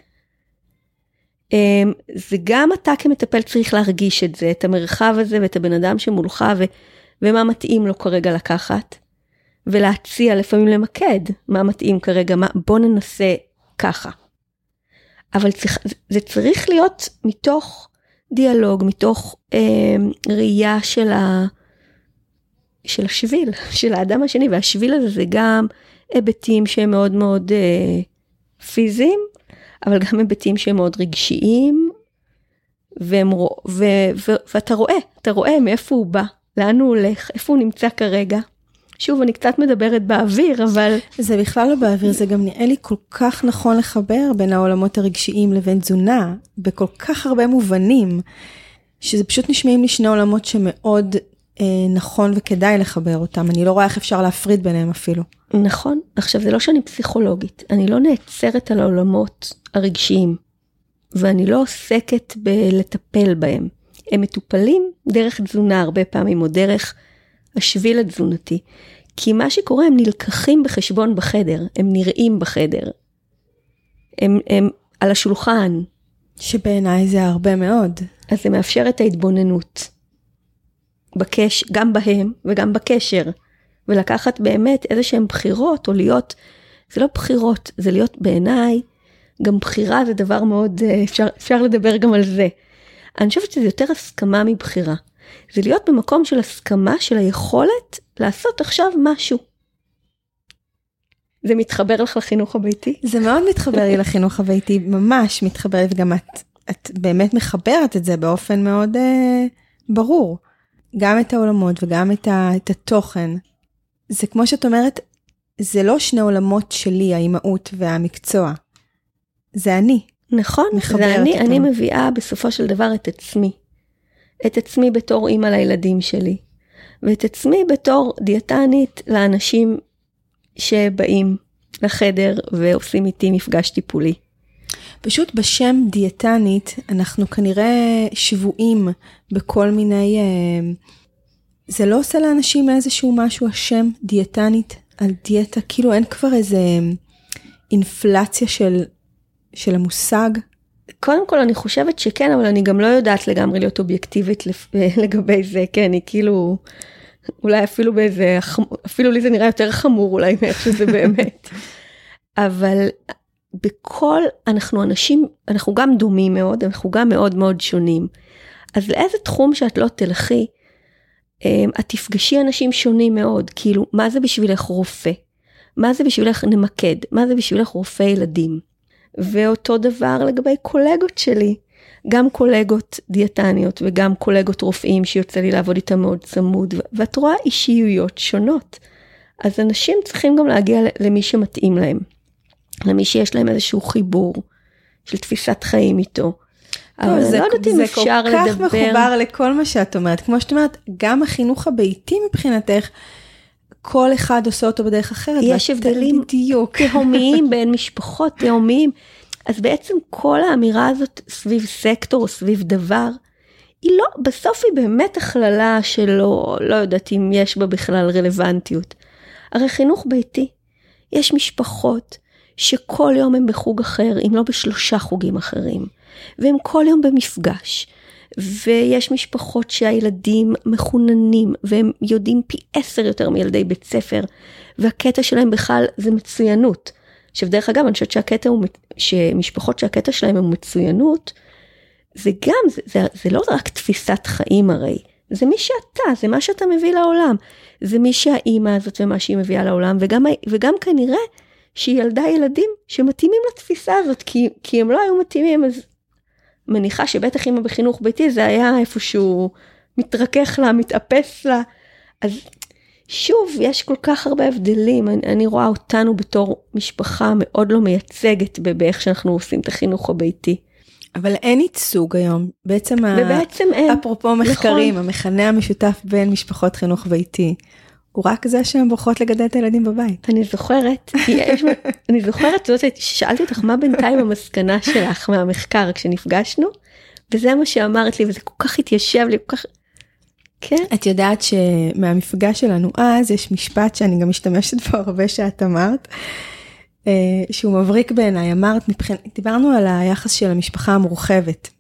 Speaker 2: אמ, זה גם אתה כמטפל צריך להרגיש את זה, את המרחב הזה ואת הבן אדם שמולך ו, ומה מתאים לו כרגע לקחת. ולהציע, לפעמים למקד, מה מתאים כרגע, מה, בוא ננסה ככה. אבל צריך, זה צריך להיות מתוך דיאלוג, מתוך אה, ראייה של, ה, של השביל, של האדם השני, והשביל הזה זה גם היבטים שהם מאוד מאוד אה, פיזיים, אבל גם היבטים שהם מאוד רגשיים, והם, ו, ו, ו, ואתה רואה, אתה רואה מאיפה הוא בא, לאן הוא הולך, איפה הוא נמצא כרגע. שוב, אני קצת מדברת באוויר, אבל...
Speaker 1: זה בכלל לא באוויר, זה גם נראה לי כל כך נכון לחבר בין העולמות הרגשיים לבין תזונה, בכל כך הרבה מובנים, שזה פשוט נשמעים לי שני עולמות שמאוד אה, נכון וכדאי לחבר אותם. אני לא רואה איך אפשר להפריד ביניהם אפילו.
Speaker 2: נכון. עכשיו, זה לא שאני פסיכולוגית, אני לא נעצרת על העולמות הרגשיים, ואני לא עוסקת בלטפל בהם. הם מטופלים דרך תזונה הרבה פעמים, או דרך... השביל התזונתי. כי מה שקורה, הם נלקחים בחשבון בחדר, הם נראים בחדר. הם, הם על השולחן.
Speaker 1: שבעיניי זה הרבה מאוד.
Speaker 2: אז זה מאפשר את ההתבוננות. בקש, גם בהם וגם בקשר. ולקחת באמת איזה שהן בחירות, או להיות, זה לא בחירות, זה להיות בעיניי, גם בחירה זה דבר מאוד, אה, אפשר, אפשר לדבר גם על זה. אני חושבת שזה יותר הסכמה מבחירה. זה להיות במקום של הסכמה של היכולת לעשות עכשיו משהו. זה מתחבר לך לחינוך הביתי?
Speaker 1: זה מאוד מתחבר לי לחינוך הביתי, ממש מתחבר וגם את את באמת מחברת את זה באופן מאוד אה, ברור. גם את העולמות וגם את, ה, את התוכן. זה כמו שאת אומרת, זה לא שני עולמות שלי, האימהות והמקצוע. זה אני.
Speaker 2: נכון, זה אני, אני מביאה בסופו של דבר את עצמי. את עצמי בתור אימא לילדים שלי. ואת עצמי בתור דיאטנית לאנשים שבאים לחדר ועושים איתי מפגש טיפולי.
Speaker 1: פשוט בשם דיאטנית אנחנו כנראה שבויים בכל מיני... אה, זה לא עושה לאנשים איזשהו משהו השם דיאטנית על דיאטה, כאילו אין כבר איזה אינפלציה של, של המושג.
Speaker 2: קודם כל אני חושבת שכן, אבל אני גם לא יודעת לגמרי להיות אובייקטיבית לגבי זה, כן, היא כאילו, אולי אפילו באיזה, אפילו לי זה נראה יותר חמור אולי מאיך שזה באמת. אבל בכל, אנחנו אנשים, אנחנו גם דומים מאוד, אנחנו גם מאוד מאוד שונים. אז לאיזה תחום שאת לא תלכי, אמ, את תפגשי אנשים שונים מאוד, כאילו, מה זה בשבילך רופא? מה זה בשבילך נמקד? מה זה בשבילך רופא ילדים? ואותו דבר לגבי קולגות שלי. גם קולגות דיאטניות וגם קולגות רופאים שיוצא לי לעבוד איתם מאוד צמוד, ואת רואה אישיויות שונות. אז אנשים צריכים גם להגיע למי שמתאים להם. למי שיש להם איזשהו חיבור של תפיסת חיים איתו.
Speaker 1: אבל זה, לא יודעת אם אפשר לדבר. זה כל כך מחובר לכל מה שאת אומרת. כמו שאת אומרת, גם החינוך הביתי מבחינתך, כל אחד עושה אותו בדרך אחרת.
Speaker 2: יש הבדלים בדיוק. תהומיים בין משפחות, תהומיים. אז בעצם כל האמירה הזאת סביב סקטור או סביב דבר, היא לא, בסוף היא באמת הכללה שלא, לא יודעת אם יש בה בכלל רלוונטיות. הרי חינוך ביתי, יש משפחות שכל יום הם בחוג אחר, אם לא בשלושה חוגים אחרים, והם כל יום במפגש. ויש משפחות שהילדים מחוננים והם יודעים פי עשר יותר מילדי בית ספר והקטע שלהם בכלל זה מצוינות. עכשיו דרך אגב אני חושבת שהקטע הוא שמשפחות שהקטע שלהם הוא מצוינות זה גם זה, זה, זה לא רק תפיסת חיים הרי זה מי שאתה זה מה שאתה מביא לעולם זה מי שהאימא הזאת ומה שהיא מביאה לעולם וגם וגם כנראה שהיא ילדה ילדים שמתאימים לתפיסה הזאת, כי, כי הם לא היו מתאימים, אז מניחה שבטח אימא בחינוך ביתי זה היה איפשהו מתרכך לה, מתאפס לה. אז שוב, יש כל כך הרבה הבדלים, אני, אני רואה אותנו בתור משפחה מאוד לא מייצגת באיך שאנחנו עושים את החינוך הביתי.
Speaker 1: אבל אין ייצוג היום, בעצם,
Speaker 2: ובעצם ה... אין.
Speaker 1: אפרופו מחקרים, נכון. המכנה המשותף בין משפחות חינוך ביתי הוא רק זה שהן בוחרות לגדל את הילדים בבית.
Speaker 2: אני זוכרת, אני זוכרת, זאת שאלתי אותך מה בינתיים המסקנה שלך מהמחקר כשנפגשנו, וזה מה שאמרת לי וזה כל כך התיישב לי, כל כך...
Speaker 1: כן. את יודעת שמהמפגש שלנו אז יש משפט שאני גם משתמשת בו הרבה שאת אמרת, אה, שהוא מבריק בעיניי, אמרת, מבחינ... דיברנו על היחס של המשפחה המורחבת,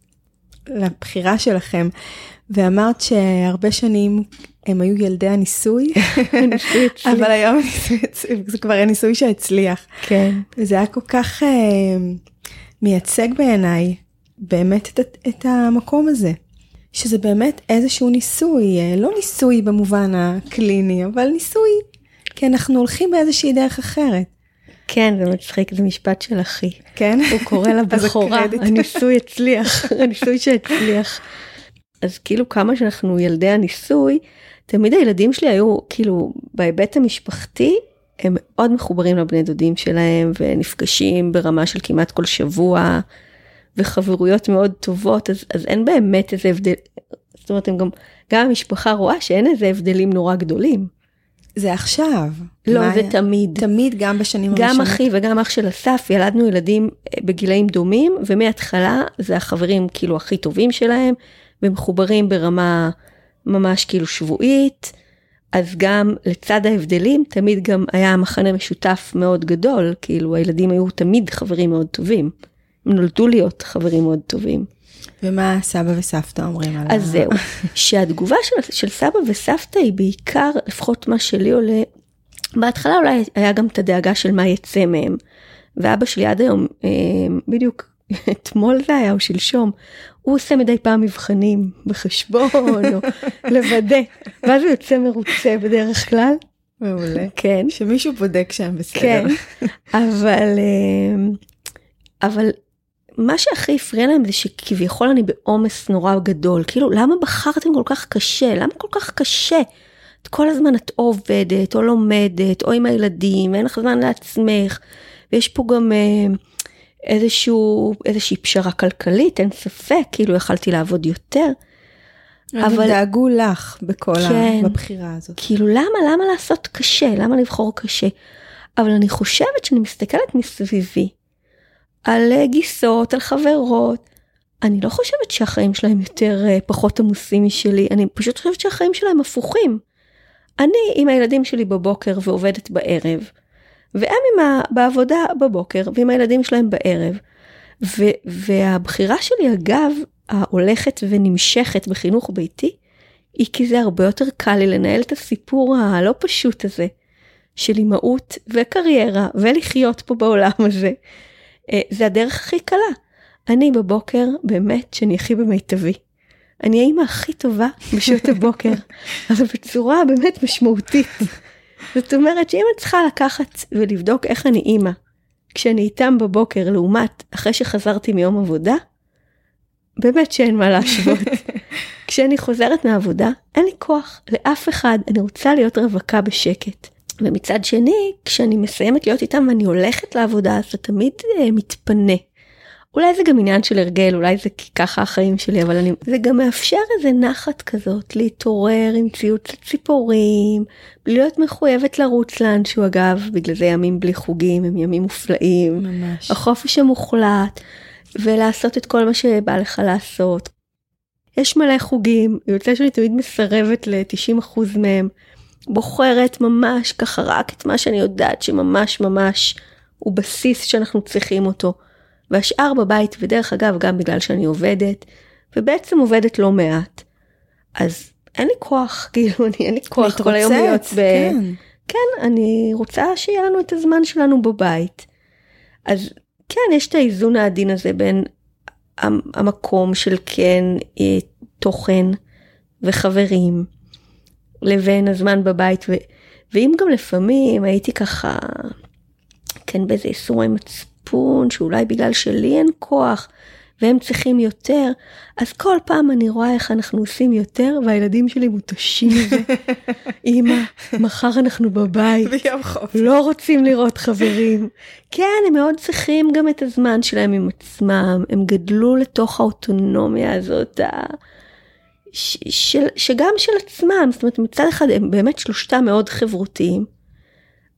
Speaker 1: לבחירה שלכם, ואמרת שהרבה שנים הם היו ילדי הניסוי, אבל היום זה כבר הניסוי שהצליח.
Speaker 2: כן.
Speaker 1: וזה היה כל כך uh, מייצג בעיניי באמת את, את המקום הזה. שזה באמת איזשהו ניסוי, אה, לא ניסוי במובן הקליני, אבל ניסוי, כי אנחנו הולכים באיזושהי דרך אחרת.
Speaker 2: כן, זה מצחיק, זה משפט של אחי.
Speaker 1: כן?
Speaker 2: הוא קורא לבכורה, הניסוי הצליח, הניסוי שהצליח. אז כאילו כמה שאנחנו ילדי הניסוי, תמיד הילדים שלי היו כאילו בהיבט המשפחתי הם מאוד מחוברים לבני דודים שלהם ונפגשים ברמה של כמעט כל שבוע וחברויות מאוד טובות אז, אז אין באמת איזה הבדל, זאת אומרת גם, גם המשפחה רואה שאין איזה הבדלים נורא גדולים.
Speaker 1: זה עכשיו.
Speaker 2: לא, זה היה? תמיד.
Speaker 1: תמיד, גם בשנים
Speaker 2: הראשונות. גם אחי וגם אח של אסף, ילדנו ילדים אה, בגילאים דומים, ומההתחלה זה החברים כאילו הכי טובים שלהם, ומחוברים ברמה ממש כאילו שבועית, אז גם לצד ההבדלים תמיד גם היה מחנה משותף מאוד גדול, כאילו הילדים היו תמיד חברים מאוד טובים. הם נולדו להיות חברים מאוד טובים.
Speaker 1: ומה סבא וסבתא אומרים עליו?
Speaker 2: אז זהו, שהתגובה של, של סבא וסבתא היא בעיקר, לפחות מה שלי עולה, בהתחלה אולי היה גם את הדאגה של מה יצא מהם. ואבא שלי עד היום, אה, בדיוק אתמול זה היה או שלשום, הוא עושה מדי פעם מבחנים בחשבון או לוודא, ואז הוא יוצא מרוצה בדרך כלל.
Speaker 1: מעולה.
Speaker 2: כן.
Speaker 1: שמישהו בודק שם בסדר.
Speaker 2: כן, אבל, אה, אבל ומה שהכי הפריע להם זה שכביכול אני בעומס נורא גדול. כאילו, למה בחרתם כל כך קשה? למה כל כך קשה? את כל הזמן את עובדת, או לומדת, או עם הילדים, ואין לך זמן לעצמך. ויש פה גם אה, איזשהו, איזושהי פשרה כלכלית, אין ספק, כאילו יכלתי לעבוד יותר.
Speaker 1: אבל דאגו לך בכל כן, ה... בבחירה הזאת.
Speaker 2: כאילו למה, למה לעשות קשה? למה לבחור קשה? אבל אני חושבת שאני מסתכלת מסביבי על אה, גיסות, על חברות. אני לא חושבת שהחיים שלהם יותר אה, פחות עמוסים משלי, אני פשוט חושבת שהחיים שלהם הפוכים. אני עם הילדים שלי בבוקר ועובדת בערב, והם עם ה... בעבודה בבוקר ועם הילדים שלהם בערב. ו... והבחירה שלי אגב ההולכת ונמשכת בחינוך ביתי, היא כי זה הרבה יותר קל לי לנהל את הסיפור הלא פשוט הזה של אימהות וקריירה ולחיות פה בעולם הזה. אה, זה הדרך הכי קלה. אני בבוקר באמת שאני הכי במיטבי. אני האימא הכי טובה בשעות הבוקר, אבל בצורה באמת משמעותית. זאת אומרת שאם את צריכה לקחת ולבדוק איך אני אימא, כשאני איתם בבוקר לעומת אחרי שחזרתי מיום עבודה, באמת שאין מה להשוות. כשאני חוזרת מהעבודה, אין לי כוח לאף אחד, אני רוצה להיות רווקה בשקט. ומצד שני, כשאני מסיימת להיות איתם ואני הולכת לעבודה, זה תמיד uh, מתפנה. אולי זה גם עניין של הרגל, אולי זה כי ככה החיים שלי, אבל אני, זה גם מאפשר איזה נחת כזאת, להתעורר עם ציוץ הציפורים, להיות מחויבת לרוץ לאנשהו אגב, בגלל זה ימים בלי חוגים הם ימים מופלאים. ממש. החופש המוחלט. ולעשות את כל מה שבא לך לעשות. יש מלא חוגים, יוצא שאני תמיד מסרבת ל-90% מהם, בוחרת ממש ככה רק את מה שאני יודעת שממש ממש הוא בסיס שאנחנו צריכים אותו. והשאר בבית, ודרך אגב גם בגלל שאני עובדת, ובעצם עובדת לא מעט. אז אין לי כוח, כאילו, אני, אין לי כוח כל היום להיות ב... כן. כן, אני רוצה שיהיה לנו את הזמן שלנו בבית. אז כן, יש את האיזון העדין הזה בין המקום של כן אה, תוכן וחברים, לבין הזמן בבית, ו, ואם גם לפעמים הייתי ככה, כן באיזה איסורי מצפון, שאולי בגלל שלי אין כוח, והם צריכים יותר, אז כל פעם אני רואה איך אנחנו עושים יותר, והילדים שלי מותשים מזה. אמא, מחר אנחנו בבית, לא רוצים לראות חברים. כן, הם מאוד צריכים גם את הזמן שלהם עם עצמם, הם גדלו לתוך האוטונומיה הזאת. ש... של... שגם של עצמם, זאת אומרת מצד אחד הם באמת שלושתם מאוד חברותיים,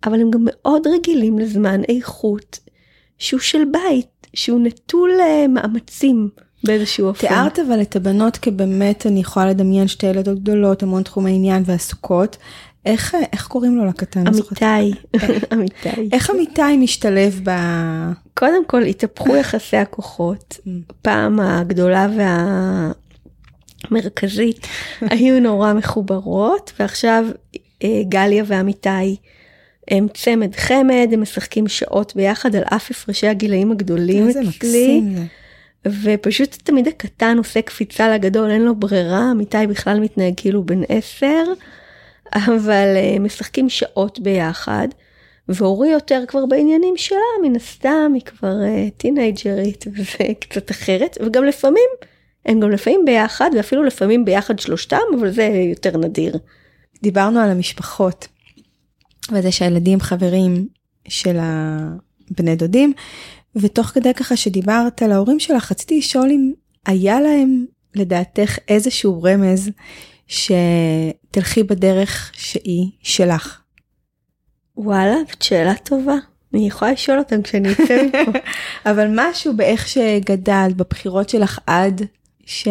Speaker 2: אבל הם גם מאוד רגילים לזמן איכות שהוא של בית. שהוא נטול אה, מאמצים באיזשהו אופן.
Speaker 1: תיארת אבל את הבנות כבאמת, אני יכולה לדמיין שתי ילדות גדולות, המון תחומי עניין ועסוקות. איך, איך קוראים לו לקטן?
Speaker 2: אמיתי, אמיתי.
Speaker 1: איך אמיתי משתלב ב...
Speaker 2: קודם כל התהפכו יחסי הכוחות. Mm. פעם הגדולה והמרכזית היו נורא מחוברות, ועכשיו אה, גליה ואמיתי הם צמד חמד, הם משחקים שעות ביחד על אף הפרשי הגילאים הגדולים
Speaker 1: אצלי.
Speaker 2: ופשוט תמיד הקטן עושה קפיצה לגדול, אין לו ברירה, אמיתי בכלל מתנהג כאילו בן עשר, אבל uh, משחקים שעות ביחד. ואורי יותר כבר בעניינים שלה, מן הסתם, היא כבר uh, טינג'רית וזה קצת אחרת, וגם לפעמים, הם גם לפעמים ביחד, ואפילו לפעמים ביחד שלושתם, אבל זה יותר נדיר.
Speaker 1: דיברנו על המשפחות. וזה שהילדים חברים של הבני דודים, ותוך כדי ככה שדיברת על ההורים שלך, רציתי לשאול אם היה להם לדעתך איזשהו רמז שתלכי בדרך שהיא שלך.
Speaker 2: וואלה, זאת שאלה טובה. אני יכולה לשאול אותם כשאני אצא מפה.
Speaker 1: אבל משהו באיך שגדלת, בבחירות שלך עד ש...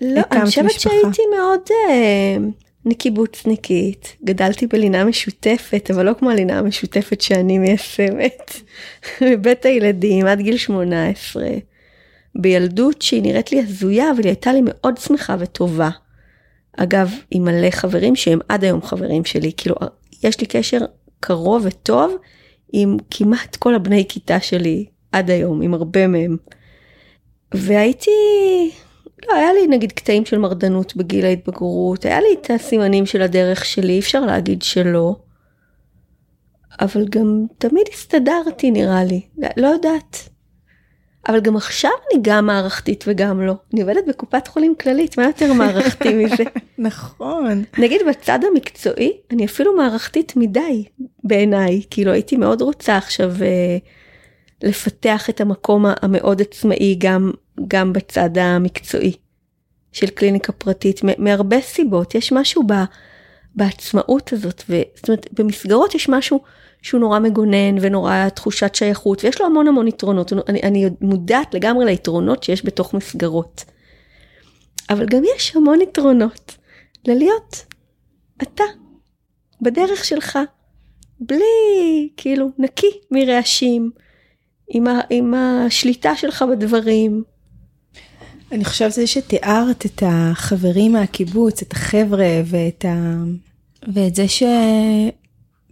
Speaker 2: לא, אני חושבת שהייתי מאוד... Uh... אני קיבוצניקית, גדלתי בלינה משותפת, אבל לא כמו הלינה המשותפת שאני מיישמת, בבית הילדים עד גיל 18. בילדות שהיא נראית לי הזויה, אבל היא הייתה לי מאוד שמחה וטובה. אגב, עם מלא חברים שהם עד היום חברים שלי, כאילו, יש לי קשר קרוב וטוב עם כמעט כל הבני כיתה שלי עד היום, עם הרבה מהם. והייתי לא, היה לי נגיד קטעים של מרדנות בגיל ההתבגרות, היה לי את הסימנים של הדרך שלי, אי אפשר להגיד שלא. אבל גם תמיד הסתדרתי נראה לי, לא יודעת. אבל גם עכשיו אני גם מערכתית וגם לא. אני עובדת בקופת חולים כללית, מה יותר מערכתי מזה?
Speaker 1: נכון.
Speaker 2: נגיד בצד המקצועי, אני אפילו מערכתית מדי בעיניי. כאילו הייתי מאוד רוצה עכשיו אה, לפתח את המקום המאוד עצמאי גם, גם בצד המקצועי של קליניקה פרטית, מהרבה סיבות. יש משהו ב, בעצמאות הזאת, ו, זאת אומרת, במסגרות יש משהו שהוא נורא מגונן ונורא תחושת שייכות, ויש לו המון המון יתרונות. אני, אני מודעת לגמרי ליתרונות שיש בתוך מסגרות. אבל גם יש המון יתרונות ללהיות אתה, בדרך שלך, בלי, כאילו, נקי מרעשים, עם, ה, עם השליטה שלך בדברים.
Speaker 1: אני חושבת שזה שתיארת את החברים מהקיבוץ, את החבר'ה ואת, ה... ואת זה ש...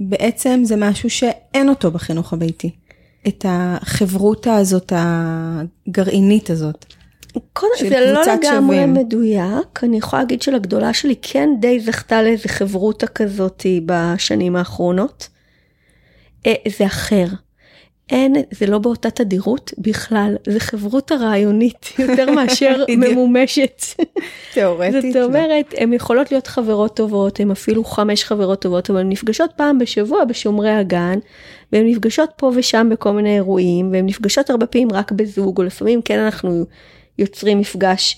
Speaker 1: בעצם זה משהו שאין אותו בחינוך הביתי. את החברותה הזאת, הגרעינית הזאת.
Speaker 2: קודם, זה לא לגמרי שווים. מדויק, אני יכולה להגיד שלגדולה שלי כן די זכתה לאיזה חברותה כזאת בשנים האחרונות. אה, זה אחר. אין, זה לא באותה תדירות בכלל, זה חברותה רעיונית יותר מאשר ממומשת.
Speaker 1: תיאורטית.
Speaker 2: זאת אומרת, הן יכולות להיות חברות טובות, הן אפילו חמש חברות טובות, אבל הן נפגשות פעם בשבוע בשומרי הגן, והן נפגשות פה ושם בכל מיני אירועים, והן נפגשות הרבה פעמים רק בזוג, או לפעמים כן אנחנו יוצרים מפגש.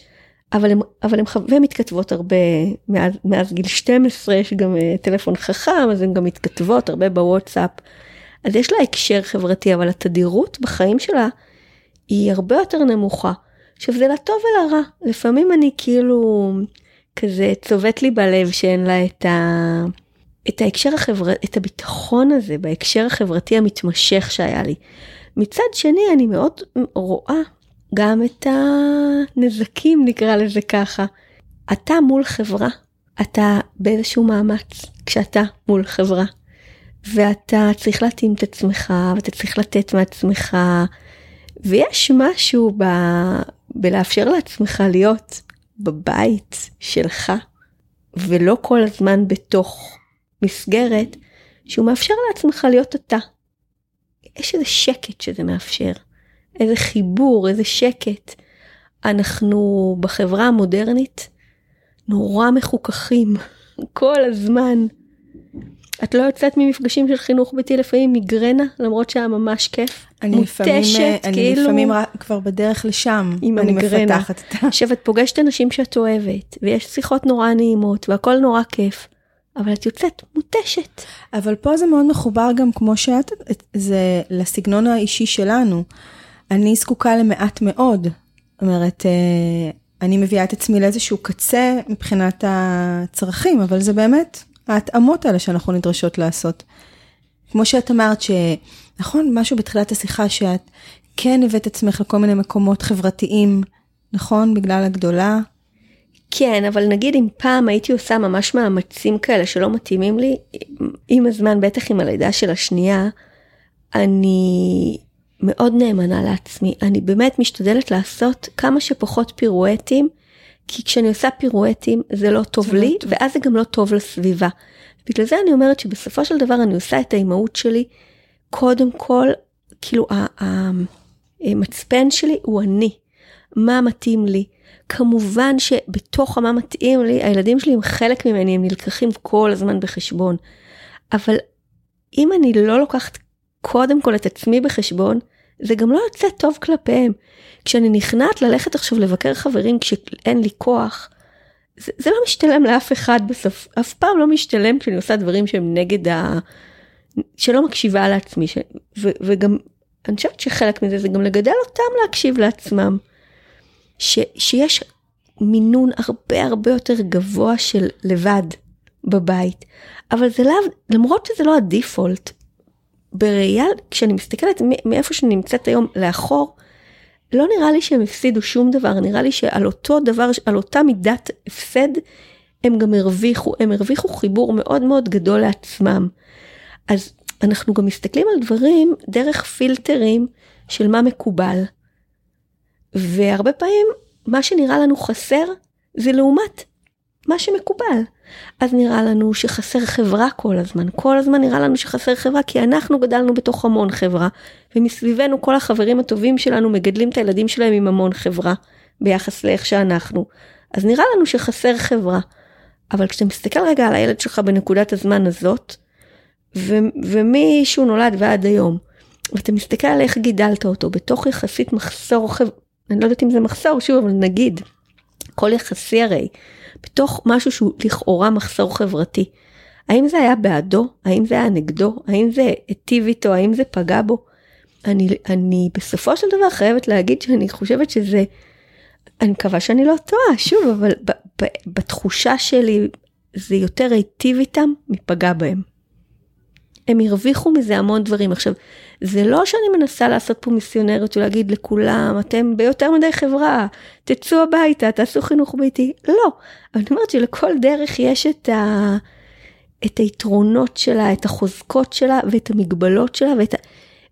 Speaker 2: אבל הן אבל הם, והן מתכתבות הרבה מאז, מאז גיל 12 יש גם uh, טלפון חכם אז הן גם מתכתבות הרבה בוואטסאפ. אז יש לה הקשר חברתי, אבל התדירות בחיים שלה היא הרבה יותר נמוכה. עכשיו זה לטוב ולרע, לפעמים אני כאילו כזה צובט לי בלב שאין לה את, ה... את ההקשר החברתי, את הביטחון הזה בהקשר החברתי המתמשך שהיה לי. מצד שני אני מאוד רואה גם את הנזקים נקרא לזה ככה. אתה מול חברה, אתה באיזשהו מאמץ כשאתה מול חברה. ואתה צריך להתאים את עצמך, ואתה צריך לתת מעצמך, ויש משהו ב... בלאפשר לעצמך להיות בבית שלך, ולא כל הזמן בתוך מסגרת, שהוא מאפשר לעצמך להיות אתה. יש איזה שקט שזה מאפשר, איזה חיבור, איזה שקט. אנחנו בחברה המודרנית נורא מחוככים כל הזמן. את לא יוצאת ממפגשים של חינוך ביתי לפעמים מיגרנה, למרות שהיה ממש כיף.
Speaker 1: אני מותשת, לפעמים, אני כאילו... לפעמים כבר בדרך לשם,
Speaker 2: עם אני המיגרנה. מפתחת את ה... עכשיו, את פוגשת אנשים שאת אוהבת, ויש שיחות נורא נעימות, והכל נורא כיף, אבל את יוצאת מותשת.
Speaker 1: אבל פה זה מאוד מחובר גם, כמו שאת, זה לסגנון האישי שלנו. אני זקוקה למעט מאוד. זאת אומרת, אה, אני מביאה את עצמי לאיזשהו קצה מבחינת הצרכים, אבל זה באמת ההתאמות האלה שאנחנו נדרשות לעשות. כמו שאת אמרת שנכון, משהו בתחילת השיחה שאת כן הבאת עצמך לכל מיני מקומות חברתיים, נכון? בגלל הגדולה.
Speaker 2: כן, אבל נגיד אם פעם הייתי עושה ממש מאמצים כאלה שלא מתאימים לי, עם הזמן, בטח עם הלידה של השנייה, אני מאוד נאמנה לעצמי. אני באמת משתדלת לעשות כמה שפחות פירואטים כי כשאני עושה פירואטים זה לא טוב זה לא לי, לא טוב. ואז זה גם לא טוב לסביבה. בגלל זה אני אומרת שבסופו של דבר אני עושה את האימהות שלי, קודם כל, כאילו המצפן שלי הוא אני. מה מתאים לי. כמובן שבתוך מה מתאים לי, הילדים שלי הם חלק ממני, הם נלקחים כל הזמן בחשבון. אבל אם אני לא לוקחת קודם כל את עצמי בחשבון, זה גם לא יוצא טוב כלפיהם. כשאני נכנעת ללכת עכשיו לבקר חברים כשאין לי כוח, זה, זה לא משתלם לאף אחד בסוף, אף פעם לא משתלם כשאני עושה דברים שהם נגד ה... שלא מקשיבה לעצמי, ש... ו, וגם, אני חושבת שחלק מזה זה גם לגדל אותם להקשיב לעצמם. ש, שיש מינון הרבה הרבה יותר גבוה של לבד בבית, אבל זה לאו, למרות שזה לא הדיפולט, בראייה, כשאני מסתכלת מאיפה שאני נמצאת היום לאחור, לא נראה לי שהם הפסידו שום דבר, נראה לי שעל אותו דבר, על אותה מידת הפסד, הם גם הרוויחו, הם הרוויחו חיבור מאוד מאוד גדול לעצמם. אז אנחנו גם מסתכלים על דברים דרך פילטרים של מה מקובל. והרבה פעמים מה שנראה לנו חסר זה לעומת מה שמקובל. אז נראה לנו שחסר חברה כל הזמן, כל הזמן נראה לנו שחסר חברה כי אנחנו גדלנו בתוך המון חברה ומסביבנו כל החברים הטובים שלנו מגדלים את הילדים שלהם עם המון חברה ביחס לאיך שאנחנו. אז נראה לנו שחסר חברה. אבל כשאתה מסתכל רגע על הילד שלך בנקודת הזמן הזאת, ומישהו נולד ועד היום, ואתה מסתכל על איך גידלת אותו בתוך יחסית מחסור, חב... אני לא יודעת אם זה מחסור, שוב, אבל נגיד, הכל יחסי הרי, בתוך משהו שהוא לכאורה מחסור חברתי. האם זה היה בעדו? האם זה היה נגדו? האם זה היטיב איתו? האם זה פגע בו? אני, אני בסופו של דבר חייבת להגיד שאני חושבת שזה, אני מקווה שאני לא טועה, שוב, אבל ב, ב, בתחושה שלי זה יותר היטיב איתם מפגע בהם. הם הרוויחו מזה המון דברים. עכשיו, זה לא שאני מנסה לעשות פה מיסיונריות ולהגיד לכולם, אתם ביותר מדי חברה, תצאו הביתה, תעשו חינוך ביתי. לא. אבל אני אומרת שלכל דרך יש את, ה... את היתרונות שלה, את החוזקות שלה ואת המגבלות שלה ואת, ה...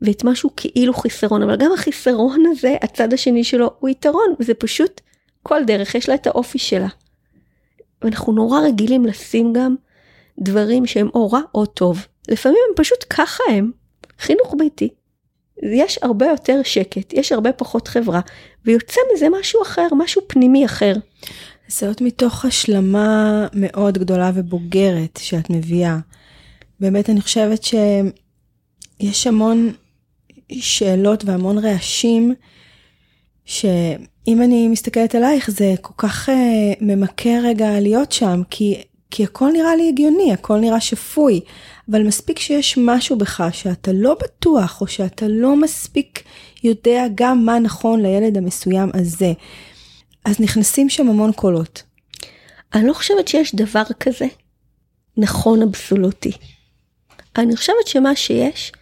Speaker 2: ואת משהו כאילו חיסרון. אבל גם החיסרון הזה, הצד השני שלו הוא יתרון, וזה פשוט, כל דרך יש לה את האופי שלה. ואנחנו נורא רגילים לשים גם דברים שהם או רע או טוב. לפעמים הם פשוט ככה הם, חינוך ביתי. יש הרבה יותר שקט, יש הרבה פחות חברה, ויוצא מזה משהו אחר, משהו פנימי אחר.
Speaker 1: זאת מתוך השלמה מאוד גדולה ובוגרת שאת מביאה. באמת אני חושבת שיש המון שאלות והמון רעשים, שאם אני מסתכלת עלייך זה כל כך uh, ממכר רגע להיות שם, כי, כי הכל נראה לי הגיוני, הכל נראה שפוי. אבל מספיק שיש משהו בך שאתה לא בטוח, או שאתה לא מספיק יודע גם מה נכון לילד המסוים הזה. אז נכנסים שם המון קולות.
Speaker 2: אני לא חושבת שיש דבר כזה נכון אבסולוטי. אני חושבת שמה שיש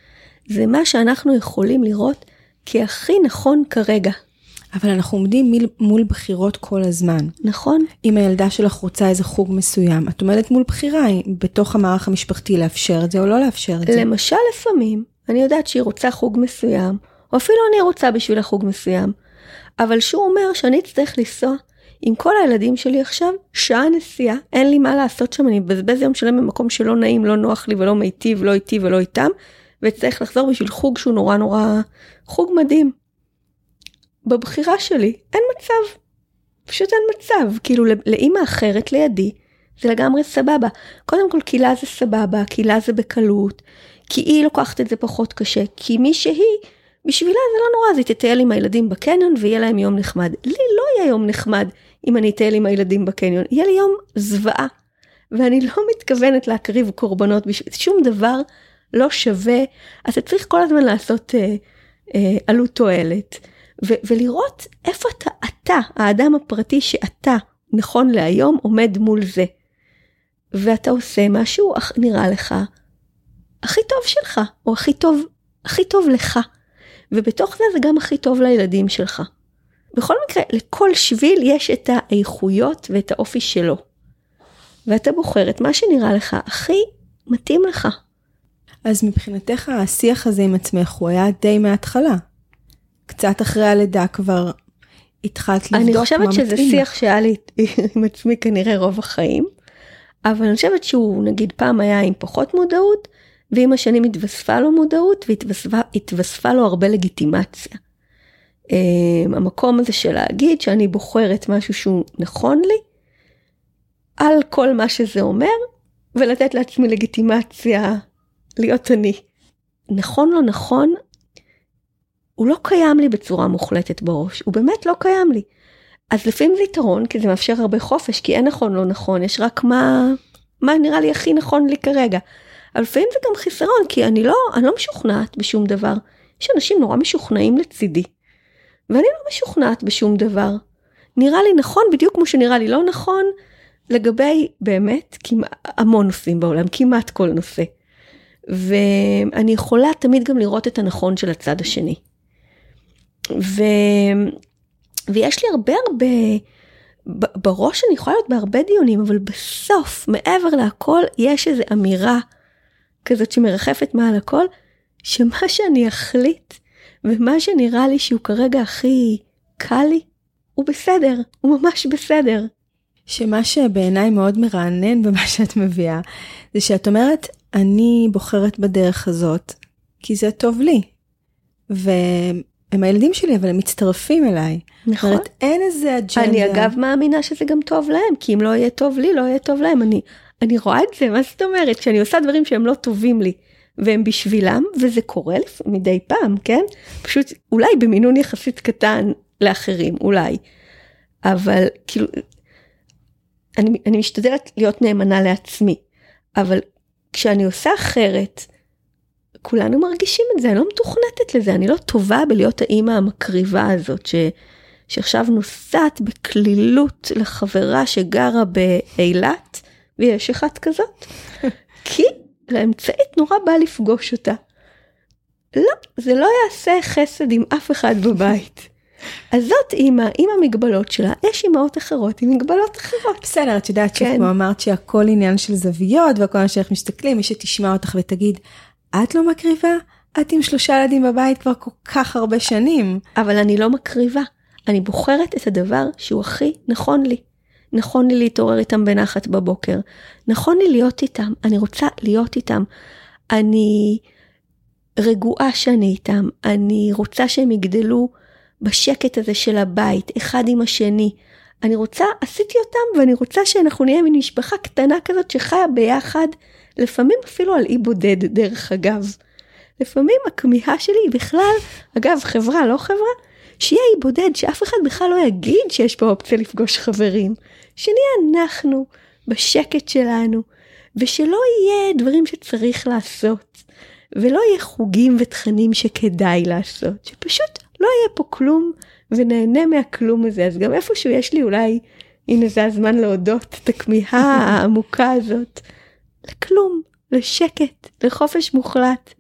Speaker 2: זה מה שאנחנו יכולים לראות כהכי נכון כרגע.
Speaker 1: אבל אנחנו עומדים מיל, מול בחירות כל הזמן.
Speaker 2: נכון.
Speaker 1: אם הילדה שלך רוצה איזה חוג מסוים, את עומדת מול בחירה בתוך המערך המשפחתי לאפשר את זה או לא לאפשר את זה.
Speaker 2: למשל לפעמים, אני יודעת שהיא רוצה חוג מסוים, או אפילו אני רוצה בשביל החוג מסוים, אבל שהוא אומר שאני אצטרך לנסוע עם כל הילדים שלי עכשיו, שעה נסיעה, אין לי מה לעשות שם, אני מבזבז יום שלם במקום שלא נעים, לא נוח לי ולא מיטיב, לא איתי ולא איתם, ואצטרך לחזור בשביל חוג שהוא נורא נורא, חוג מדהים. בבחירה שלי אין מצב. פשוט אין מצב. כאילו לאימא אחרת לידי זה לגמרי סבבה. קודם כל קהילה זה סבבה, קהילה זה בקלות, כי היא לוקחת את זה פחות קשה, כי מי שהיא, בשבילה זה לא נורא, אז היא תטייל עם הילדים בקניון ויהיה להם יום נחמד. לי לא יהיה יום נחמד אם אני אטייל עם הילדים בקניון, יהיה לי יום זוועה. ואני לא מתכוונת להקריב קורבנות בשביל שום דבר לא שווה, אז אתה צריך כל הזמן לעשות אה, אה, עלות תועלת. ו- ולראות איפה אתה, אתה, האדם הפרטי שאתה, נכון להיום, עומד מול זה. ואתה עושה משהו נראה לך הכי טוב שלך, או הכי טוב, הכי טוב לך. ובתוך זה זה גם הכי טוב לילדים שלך. בכל מקרה, לכל שביל יש את האיכויות ואת האופי שלו. ואתה בוחר את מה שנראה לך הכי מתאים לך.
Speaker 1: אז מבחינתך השיח הזה עם עצמך הוא היה די מההתחלה. קצת אחרי הלידה כבר התחלת לבדוק מה מתאים.
Speaker 2: אני חושבת שזה שיח שהיה לי עם עצמי כנראה רוב החיים, אבל אני חושבת שהוא נגיד פעם היה עם פחות מודעות, ועם השנים התווספה לו מודעות והתווספה לו הרבה לגיטימציה. Um, המקום הזה של להגיד שאני בוחרת משהו שהוא נכון לי, על כל מה שזה אומר, ולתת לעצמי לגיטימציה להיות אני. נכון לא נכון, הוא לא קיים לי בצורה מוחלטת בראש, הוא באמת לא קיים לי. אז לפעמים זה יתרון, כי זה מאפשר הרבה חופש, כי אין נכון לא נכון, יש רק מה, מה נראה לי הכי נכון לי כרגע. אבל לפעמים זה גם חיסרון, כי אני לא, אני לא משוכנעת בשום דבר. יש אנשים נורא משוכנעים לצידי, ואני לא משוכנעת בשום דבר. נראה לי נכון בדיוק כמו שנראה לי לא נכון לגבי באמת כמעט, המון נושאים בעולם, כמעט כל נושא. ואני יכולה תמיד גם לראות את הנכון של הצד השני. ו... ויש לי הרבה הרבה, בראש אני יכולה להיות בהרבה דיונים, אבל בסוף, מעבר להכל, יש איזו אמירה כזאת שמרחפת מעל הכל, שמה שאני אחליט, ומה שנראה לי שהוא כרגע הכי קל לי, הוא בסדר, הוא ממש בסדר.
Speaker 1: שמה שבעיניי מאוד מרענן במה שאת מביאה, זה שאת אומרת, אני בוחרת בדרך הזאת, כי זה טוב לי. והם הילדים שלי, אבל הם מצטרפים אליי.
Speaker 2: נכון.
Speaker 1: זאת אומרת, אין איזה אג'נדה.
Speaker 2: אני אגב מאמינה שזה גם טוב להם, כי אם לא יהיה טוב לי, לא יהיה טוב להם. אני, אני רואה את זה, מה זאת אומרת? כשאני עושה דברים שהם לא טובים לי, והם בשבילם, וזה קורה לפ... מדי פעם, כן? פשוט אולי במינון יחסית קטן לאחרים, אולי. אבל כאילו, אני, אני משתדלת להיות נאמנה לעצמי, אבל כשאני עושה אחרת, כולנו מרגישים את זה, אני לא מתוכנתת לזה, אני לא טובה בלהיות האימא המקריבה הזאת, ש, שעכשיו נוסעת בקלילות לחברה שגרה באילת, ויש אחת כזאת, כי לאמצעית נורא בא לפגוש אותה. לא, זה לא יעשה חסד עם אף אחד בבית. אז זאת אימא עם המגבלות שלה, יש אימהות אחרות עם מגבלות אחרות.
Speaker 1: בסדר, את יודעת
Speaker 2: כן.
Speaker 1: שכמו אמרת שהכל עניין של זוויות והכל עניין שאיך מסתכלים, מי שתשמע אותך ותגיד, את לא מקריבה? את עם שלושה ילדים בבית כבר כל כך הרבה שנים.
Speaker 2: אבל אני לא מקריבה, אני בוחרת את הדבר שהוא הכי נכון לי. נכון לי להתעורר איתם בנחת בבוקר, נכון לי להיות איתם, אני רוצה להיות איתם. אני רגועה שאני איתם, אני רוצה שהם יגדלו בשקט הזה של הבית, אחד עם השני. אני רוצה, עשיתי אותם ואני רוצה שאנחנו נהיה מין משפחה קטנה כזאת שחיה ביחד, לפעמים אפילו על אי בודד דרך אגב. לפעמים הכמיהה שלי היא בכלל, אגב חברה לא חברה, שיהיה אי בודד, שאף אחד בכלל לא יגיד שיש פה אופציה לפגוש חברים. שנהיה אנחנו בשקט שלנו, ושלא יהיה דברים שצריך לעשות, ולא יהיה חוגים ותכנים שכדאי לעשות, שפשוט לא יהיה פה כלום ונהנה מהכלום הזה. אז גם איפשהו יש לי אולי, הנה זה הזמן להודות, את הכמיהה העמוקה הזאת, לכלום, לשקט, לחופש מוחלט.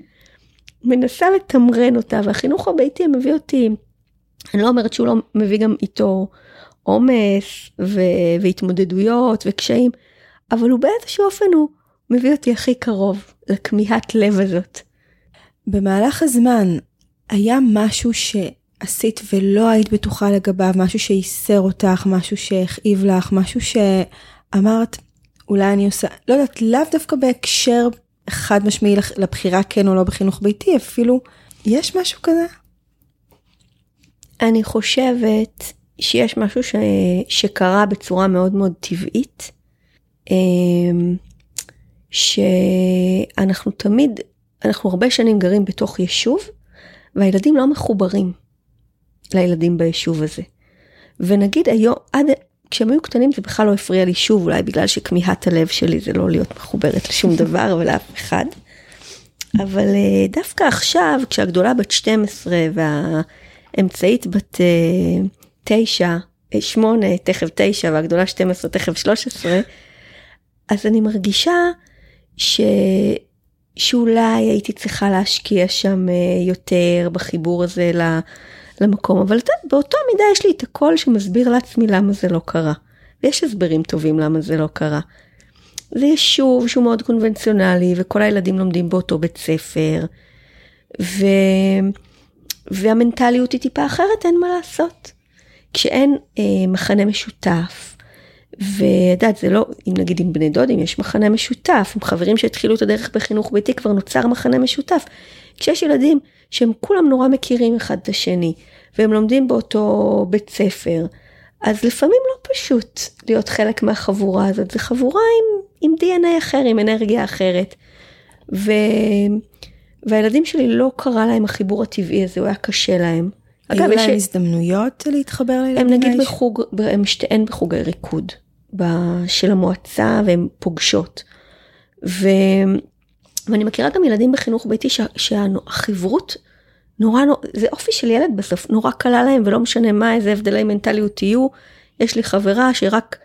Speaker 2: מנסה לתמרן אותה, והחינוך הביתי מביא אותי, אני לא אומרת שהוא לא מביא גם איתו עומס ו- והתמודדויות וקשיים, אבל הוא באיזשהו אופן הוא מביא אותי הכי קרוב לכמיהת לב הזאת.
Speaker 1: במהלך הזמן, היה משהו שעשית ולא היית בטוחה לגביו, משהו שייסר אותך, משהו שהכאיב לך, משהו שאמרת, אולי אני עושה, לא יודעת, לאו דווקא בהקשר חד משמעי לבחירה כן או לא בחינוך ביתי, אפילו, יש משהו כזה?
Speaker 2: אני חושבת שיש משהו ש... שקרה בצורה מאוד מאוד טבעית, אמ, שאנחנו תמיד, אנחנו הרבה שנים גרים בתוך יישוב, והילדים לא מחוברים לילדים ביישוב הזה. ונגיד היום, עד, כשהם היו קטנים זה בכלל לא הפריע לי שוב, אולי בגלל שכמיהת הלב שלי זה לא להיות מחוברת לשום דבר ולאף אחד. אבל אה, דווקא עכשיו, כשהגדולה בת 12 והאמצעית בת 9, 8, תכף 9 והגדולה 12, תכף 13, אז אני מרגישה ש... שאולי הייתי צריכה להשקיע שם אה, יותר בחיבור הזה למקום, אבל אתה, באותו מידה יש לי את הקול שמסביר לעצמי למה זה לא קרה. ויש הסברים טובים למה זה לא קרה. זה יישוב שהוא מאוד קונבנציונלי וכל הילדים לומדים באותו בית ספר. ו... והמנטליות היא טיפה אחרת, אין מה לעשות. כשאין אה, מחנה משותף, וידעת זה לא, אם נגיד עם בני דודים יש מחנה משותף, עם חברים שהתחילו את הדרך בחינוך ביתי כבר נוצר מחנה משותף. כשיש ילדים שהם כולם נורא מכירים אחד את השני, והם לומדים באותו בית ספר, אז לפעמים לא פשוט להיות חלק מהחבורה הזאת, זה חבורה עם, עם DNA אחר, עם אנרגיה אחרת. ו... והילדים שלי לא קרה להם החיבור הטבעי הזה, הוא היה קשה להם.
Speaker 1: היו להם ש... הזדמנויות להתחבר לילדים?
Speaker 2: הם נגיד בחוג, הם שתיהן בחוגי ריקוד של המועצה והן פוגשות. ו... ואני מכירה גם ילדים בחינוך ביתי שה... שהחברות נורא, נורא, זה אופי של ילד בסוף, נורא קלה להם ולא משנה מה, איזה הבדלי מנטליות יהיו. יש לי חברה שרק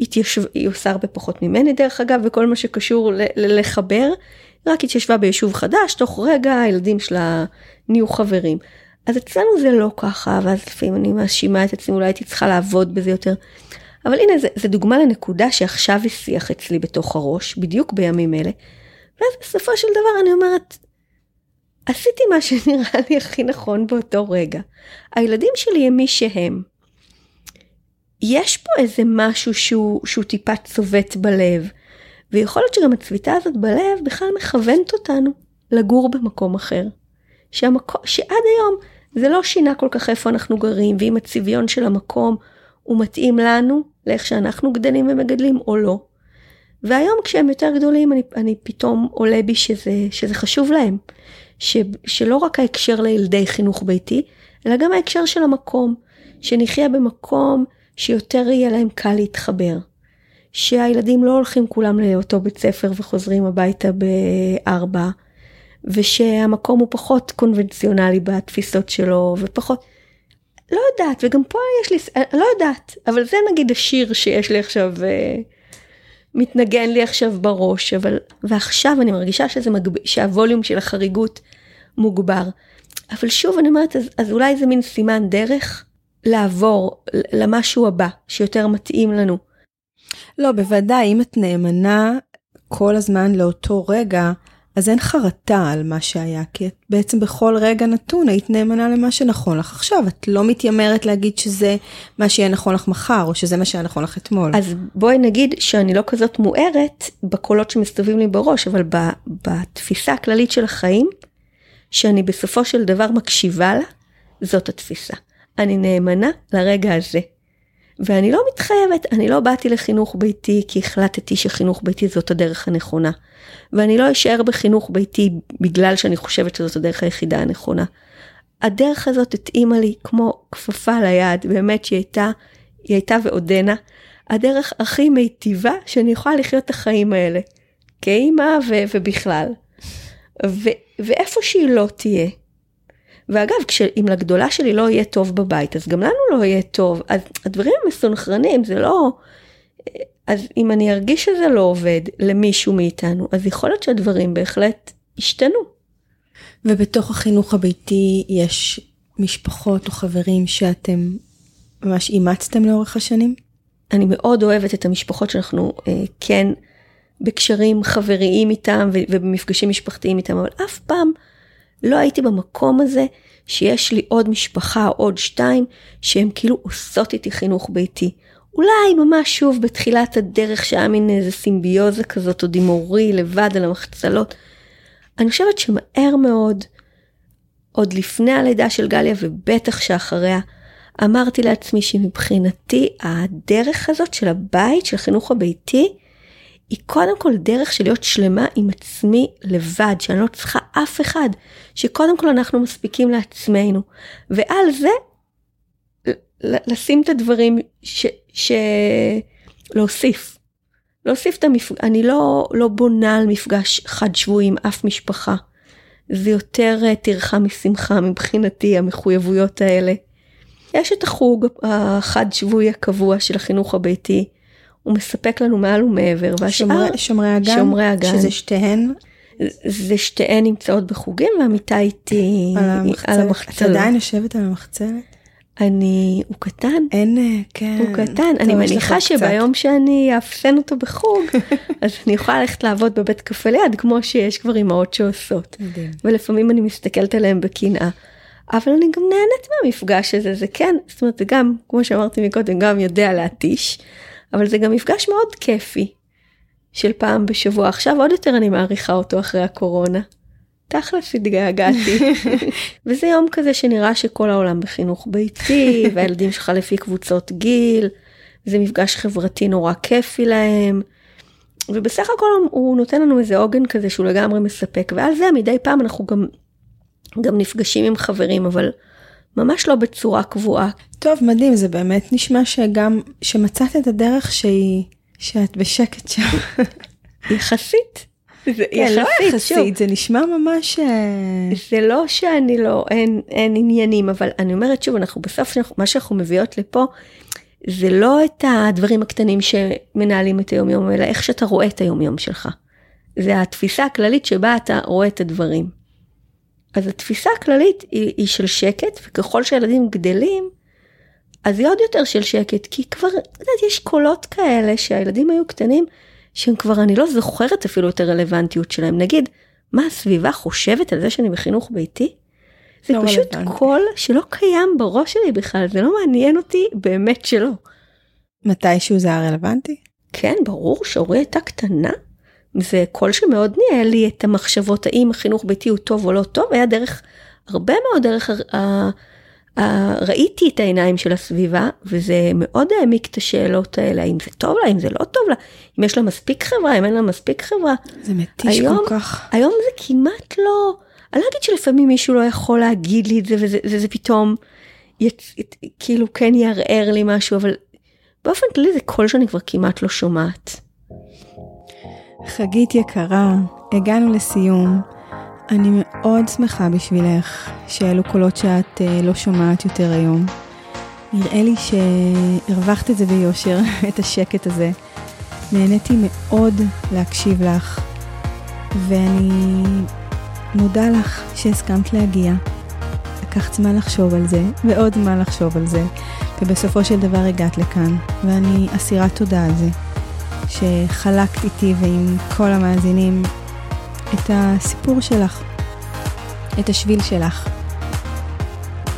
Speaker 2: התיישב, היא עושה הרבה פחות ממני דרך אגב, וכל מה שקשור ל... ל... לחבר. רק התיישבה ביישוב חדש, תוך רגע הילדים שלה נהיו חברים. אז אצלנו זה לא ככה, ואז לפעמים אני מאשימה את עצמי, אולי הייתי צריכה לעבוד בזה יותר. אבל הנה, זה דוגמה לנקודה שעכשיו השיח אצלי בתוך הראש, בדיוק בימים אלה. ואז בסופו של דבר אני אומרת, עשיתי מה שנראה לי הכי נכון באותו רגע. הילדים שלי הם מי שהם. יש פה איזה משהו שהוא, שהוא טיפה צובט בלב. ויכול להיות שגם הצביטה הזאת בלב בכלל מכוונת אותנו לגור במקום אחר. שהמקום, שעד היום זה לא שינה כל כך איפה אנחנו גרים, ואם הצביון של המקום הוא מתאים לנו, לאיך שאנחנו גדלים ומגדלים או לא. והיום כשהם יותר גדולים אני, אני פתאום עולה בי שזה, שזה חשוב להם. ש, שלא רק ההקשר לילדי חינוך ביתי, אלא גם ההקשר של המקום. שנחיה במקום שיותר יהיה להם קל להתחבר. שהילדים לא הולכים כולם לאותו בית ספר וחוזרים הביתה בארבע, ושהמקום הוא פחות קונבנציונלי בתפיסות שלו, ופחות... לא יודעת, וגם פה יש לי, לא יודעת, אבל זה נגיד השיר שיש לי עכשיו, אה, מתנגן לי עכשיו בראש, אבל, ועכשיו אני מרגישה שזה מגב... שהווליום של החריגות מוגבר. אבל שוב אני אומרת, אז, אז אולי זה מין סימן דרך לעבור למשהו הבא, שיותר מתאים לנו.
Speaker 1: לא, בוודאי, אם את נאמנה כל הזמן לאותו רגע, אז אין חרטה על מה שהיה, כי את בעצם בכל רגע נתון היית נאמנה למה שנכון לך עכשיו. את לא מתיימרת להגיד שזה מה שיהיה נכון לך מחר, או שזה מה שהיה נכון לך אתמול.
Speaker 2: אז בואי נגיד שאני לא כזאת מוארת בקולות שמסתובבים לי בראש, אבל בתפיסה הכללית של החיים, שאני בסופו של דבר מקשיבה לה, זאת התפיסה. אני נאמנה לרגע הזה. ואני לא מתחייבת, אני לא באתי לחינוך ביתי כי החלטתי שחינוך ביתי זאת הדרך הנכונה. ואני לא אשאר בחינוך ביתי בגלל שאני חושבת שזאת הדרך היחידה הנכונה. הדרך הזאת התאימה לי כמו כפפה ליד, באמת שהיא הייתה, היא הייתה ועודנה, הדרך הכי מיטיבה שאני יכולה לחיות את החיים האלה, כאימא ובכלל. ו- ואיפה שהיא לא תהיה, ואגב, אם לגדולה שלי לא יהיה טוב בבית, אז גם לנו לא יהיה טוב. אז הדברים מסונכרנים, זה לא... אז אם אני ארגיש שזה לא עובד למישהו מאיתנו, אז יכול להיות שהדברים בהחלט השתנו.
Speaker 1: ובתוך החינוך הביתי יש משפחות או חברים שאתם ממש אימצתם לאורך השנים?
Speaker 2: אני מאוד אוהבת את המשפחות שאנחנו אה, כן בקשרים חבריים איתם ובמפגשים משפחתיים איתם, אבל אף פעם לא הייתי במקום הזה שיש לי עוד משפחה, עוד שתיים, שהן כאילו עושות איתי חינוך ביתי. אולי ממש שוב בתחילת הדרך שהיה מין איזה סימביוזה כזאת, עוד עם אורי לבד על המחצלות. אני חושבת שמהר מאוד, עוד לפני הלידה של גליה ובטח שאחריה, אמרתי לעצמי שמבחינתי הדרך הזאת של הבית, של החינוך הביתי, היא קודם כל דרך של להיות שלמה עם עצמי לבד, שאני לא צריכה אף אחד, שקודם כל אנחנו מספיקים לעצמנו, ועל זה לשים את הדברים, ש... ש... להוסיף. להוסיף את המפגש, אני לא, לא בונה על מפגש חד שבועי עם אף משפחה. זה יותר אה, טרחה משמחה מבחינתי, המחויבויות האלה. יש את החוג החד שבועי הקבוע של החינוך הביתי, הוא מספק לנו מעל ומעבר,
Speaker 1: והשאר, שומרי, הגן,
Speaker 2: שומרי הגן,
Speaker 1: שזה שתיהן,
Speaker 2: זה שתיהן נמצאות בחוגים והמיטה איתי על המחצלת. על.
Speaker 1: את עדיין יושבת על המחצלת?
Speaker 2: אני, הוא קטן.
Speaker 1: אין, אה, כן.
Speaker 2: הוא קטן. אני מניחה שביום שאני אאפסן אותו בחוג, אז אני יכולה ללכת לעבוד בבית קפה ליד, כמו שיש כבר אימהות שעושות. ולפעמים אני מסתכלת עליהם בקנאה. אבל אני גם נהנית מהמפגש הזה, זה כן, זאת אומרת, זה גם, כמו שאמרתי מקודם, גם יודע להתיש. אבל זה גם מפגש מאוד כיפי של פעם בשבוע. עכשיו עוד יותר אני מעריכה אותו אחרי הקורונה. תכלס התגעגעתי. וזה יום כזה שנראה שכל העולם בחינוך ביתי, והילדים שלך לפי קבוצות גיל, זה מפגש חברתי נורא כיפי להם. ובסך הכל הוא נותן לנו איזה עוגן כזה שהוא לגמרי מספק, ועל זה מדי פעם אנחנו גם, גם נפגשים עם חברים, אבל ממש לא בצורה קבועה.
Speaker 1: טוב, מדהים, זה באמת נשמע שגם, שמצאת את הדרך שהיא, שאת בשקט שם.
Speaker 2: יחסית.
Speaker 1: זה כן, יחסית, לא יחסית, זה נשמע ממש... אה,
Speaker 2: זה לא שאני לא, אין, אין עניינים, אבל אני אומרת שוב, אנחנו בסוף, מה שאנחנו מביאות לפה, זה לא את הדברים הקטנים שמנהלים את היומיום, אלא איך שאתה רואה את היומיום שלך. זה התפיסה הכללית שבה אתה רואה את הדברים. אז התפיסה הכללית היא, היא של שקט, וככל שהילדים גדלים, אז היא עוד יותר של שקט, כי כבר, את יודעת, יש קולות כאלה שהילדים היו קטנים, שהם כבר, אני לא זוכרת אפילו את הרלוונטיות שלהם. נגיד, מה הסביבה חושבת על זה שאני בחינוך ביתי? זה לא פשוט רלוונטי. קול שלא קיים בראש שלי בכלל, זה לא מעניין אותי באמת שלא.
Speaker 1: מתישהו זה היה רלוונטי?
Speaker 2: כן, ברור שאורי הייתה קטנה. זה קול שמאוד ניהל לי את המחשבות האם החינוך ביתי הוא טוב או לא טוב, היה דרך, הרבה מאוד דרך, ראיתי את העיניים של הסביבה, וזה מאוד העמיק את השאלות האלה, האם זה טוב לה, האם זה לא טוב לה, אם יש לה מספיק חברה, אם אין לה מספיק חברה.
Speaker 1: זה מתיש
Speaker 2: היום,
Speaker 1: כל כך.
Speaker 2: היום זה כמעט לא, אני לא אגיד שלפעמים מישהו לא יכול להגיד לי את זה, וזה, וזה פתאום, יצ, כאילו כן יערער לי משהו, אבל באופן כללי זה קול שאני כבר כמעט לא שומעת.
Speaker 1: חגית יקרה, הגענו לסיום. אני מאוד שמחה בשבילך שאלו קולות שאת uh, לא שומעת יותר היום. נראה לי שהרווחת את זה ביושר, את השקט הזה. נהניתי מאוד להקשיב לך, ואני מודה לך שהסכמת להגיע. לקחת זמן לחשוב על זה, ועוד זמן לחשוב על זה, ובסופו של דבר הגעת לכאן, ואני אסירת תודה על זה. שחלקת איתי ועם כל המאזינים את הסיפור שלך, את השביל שלך.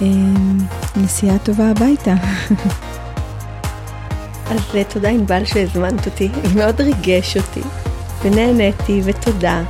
Speaker 1: אמ, נסיעה טובה הביתה.
Speaker 2: אז תודה ענבל שהזמנת אותי, היא מאוד ריגש אותי, ונהניתי, ותודה.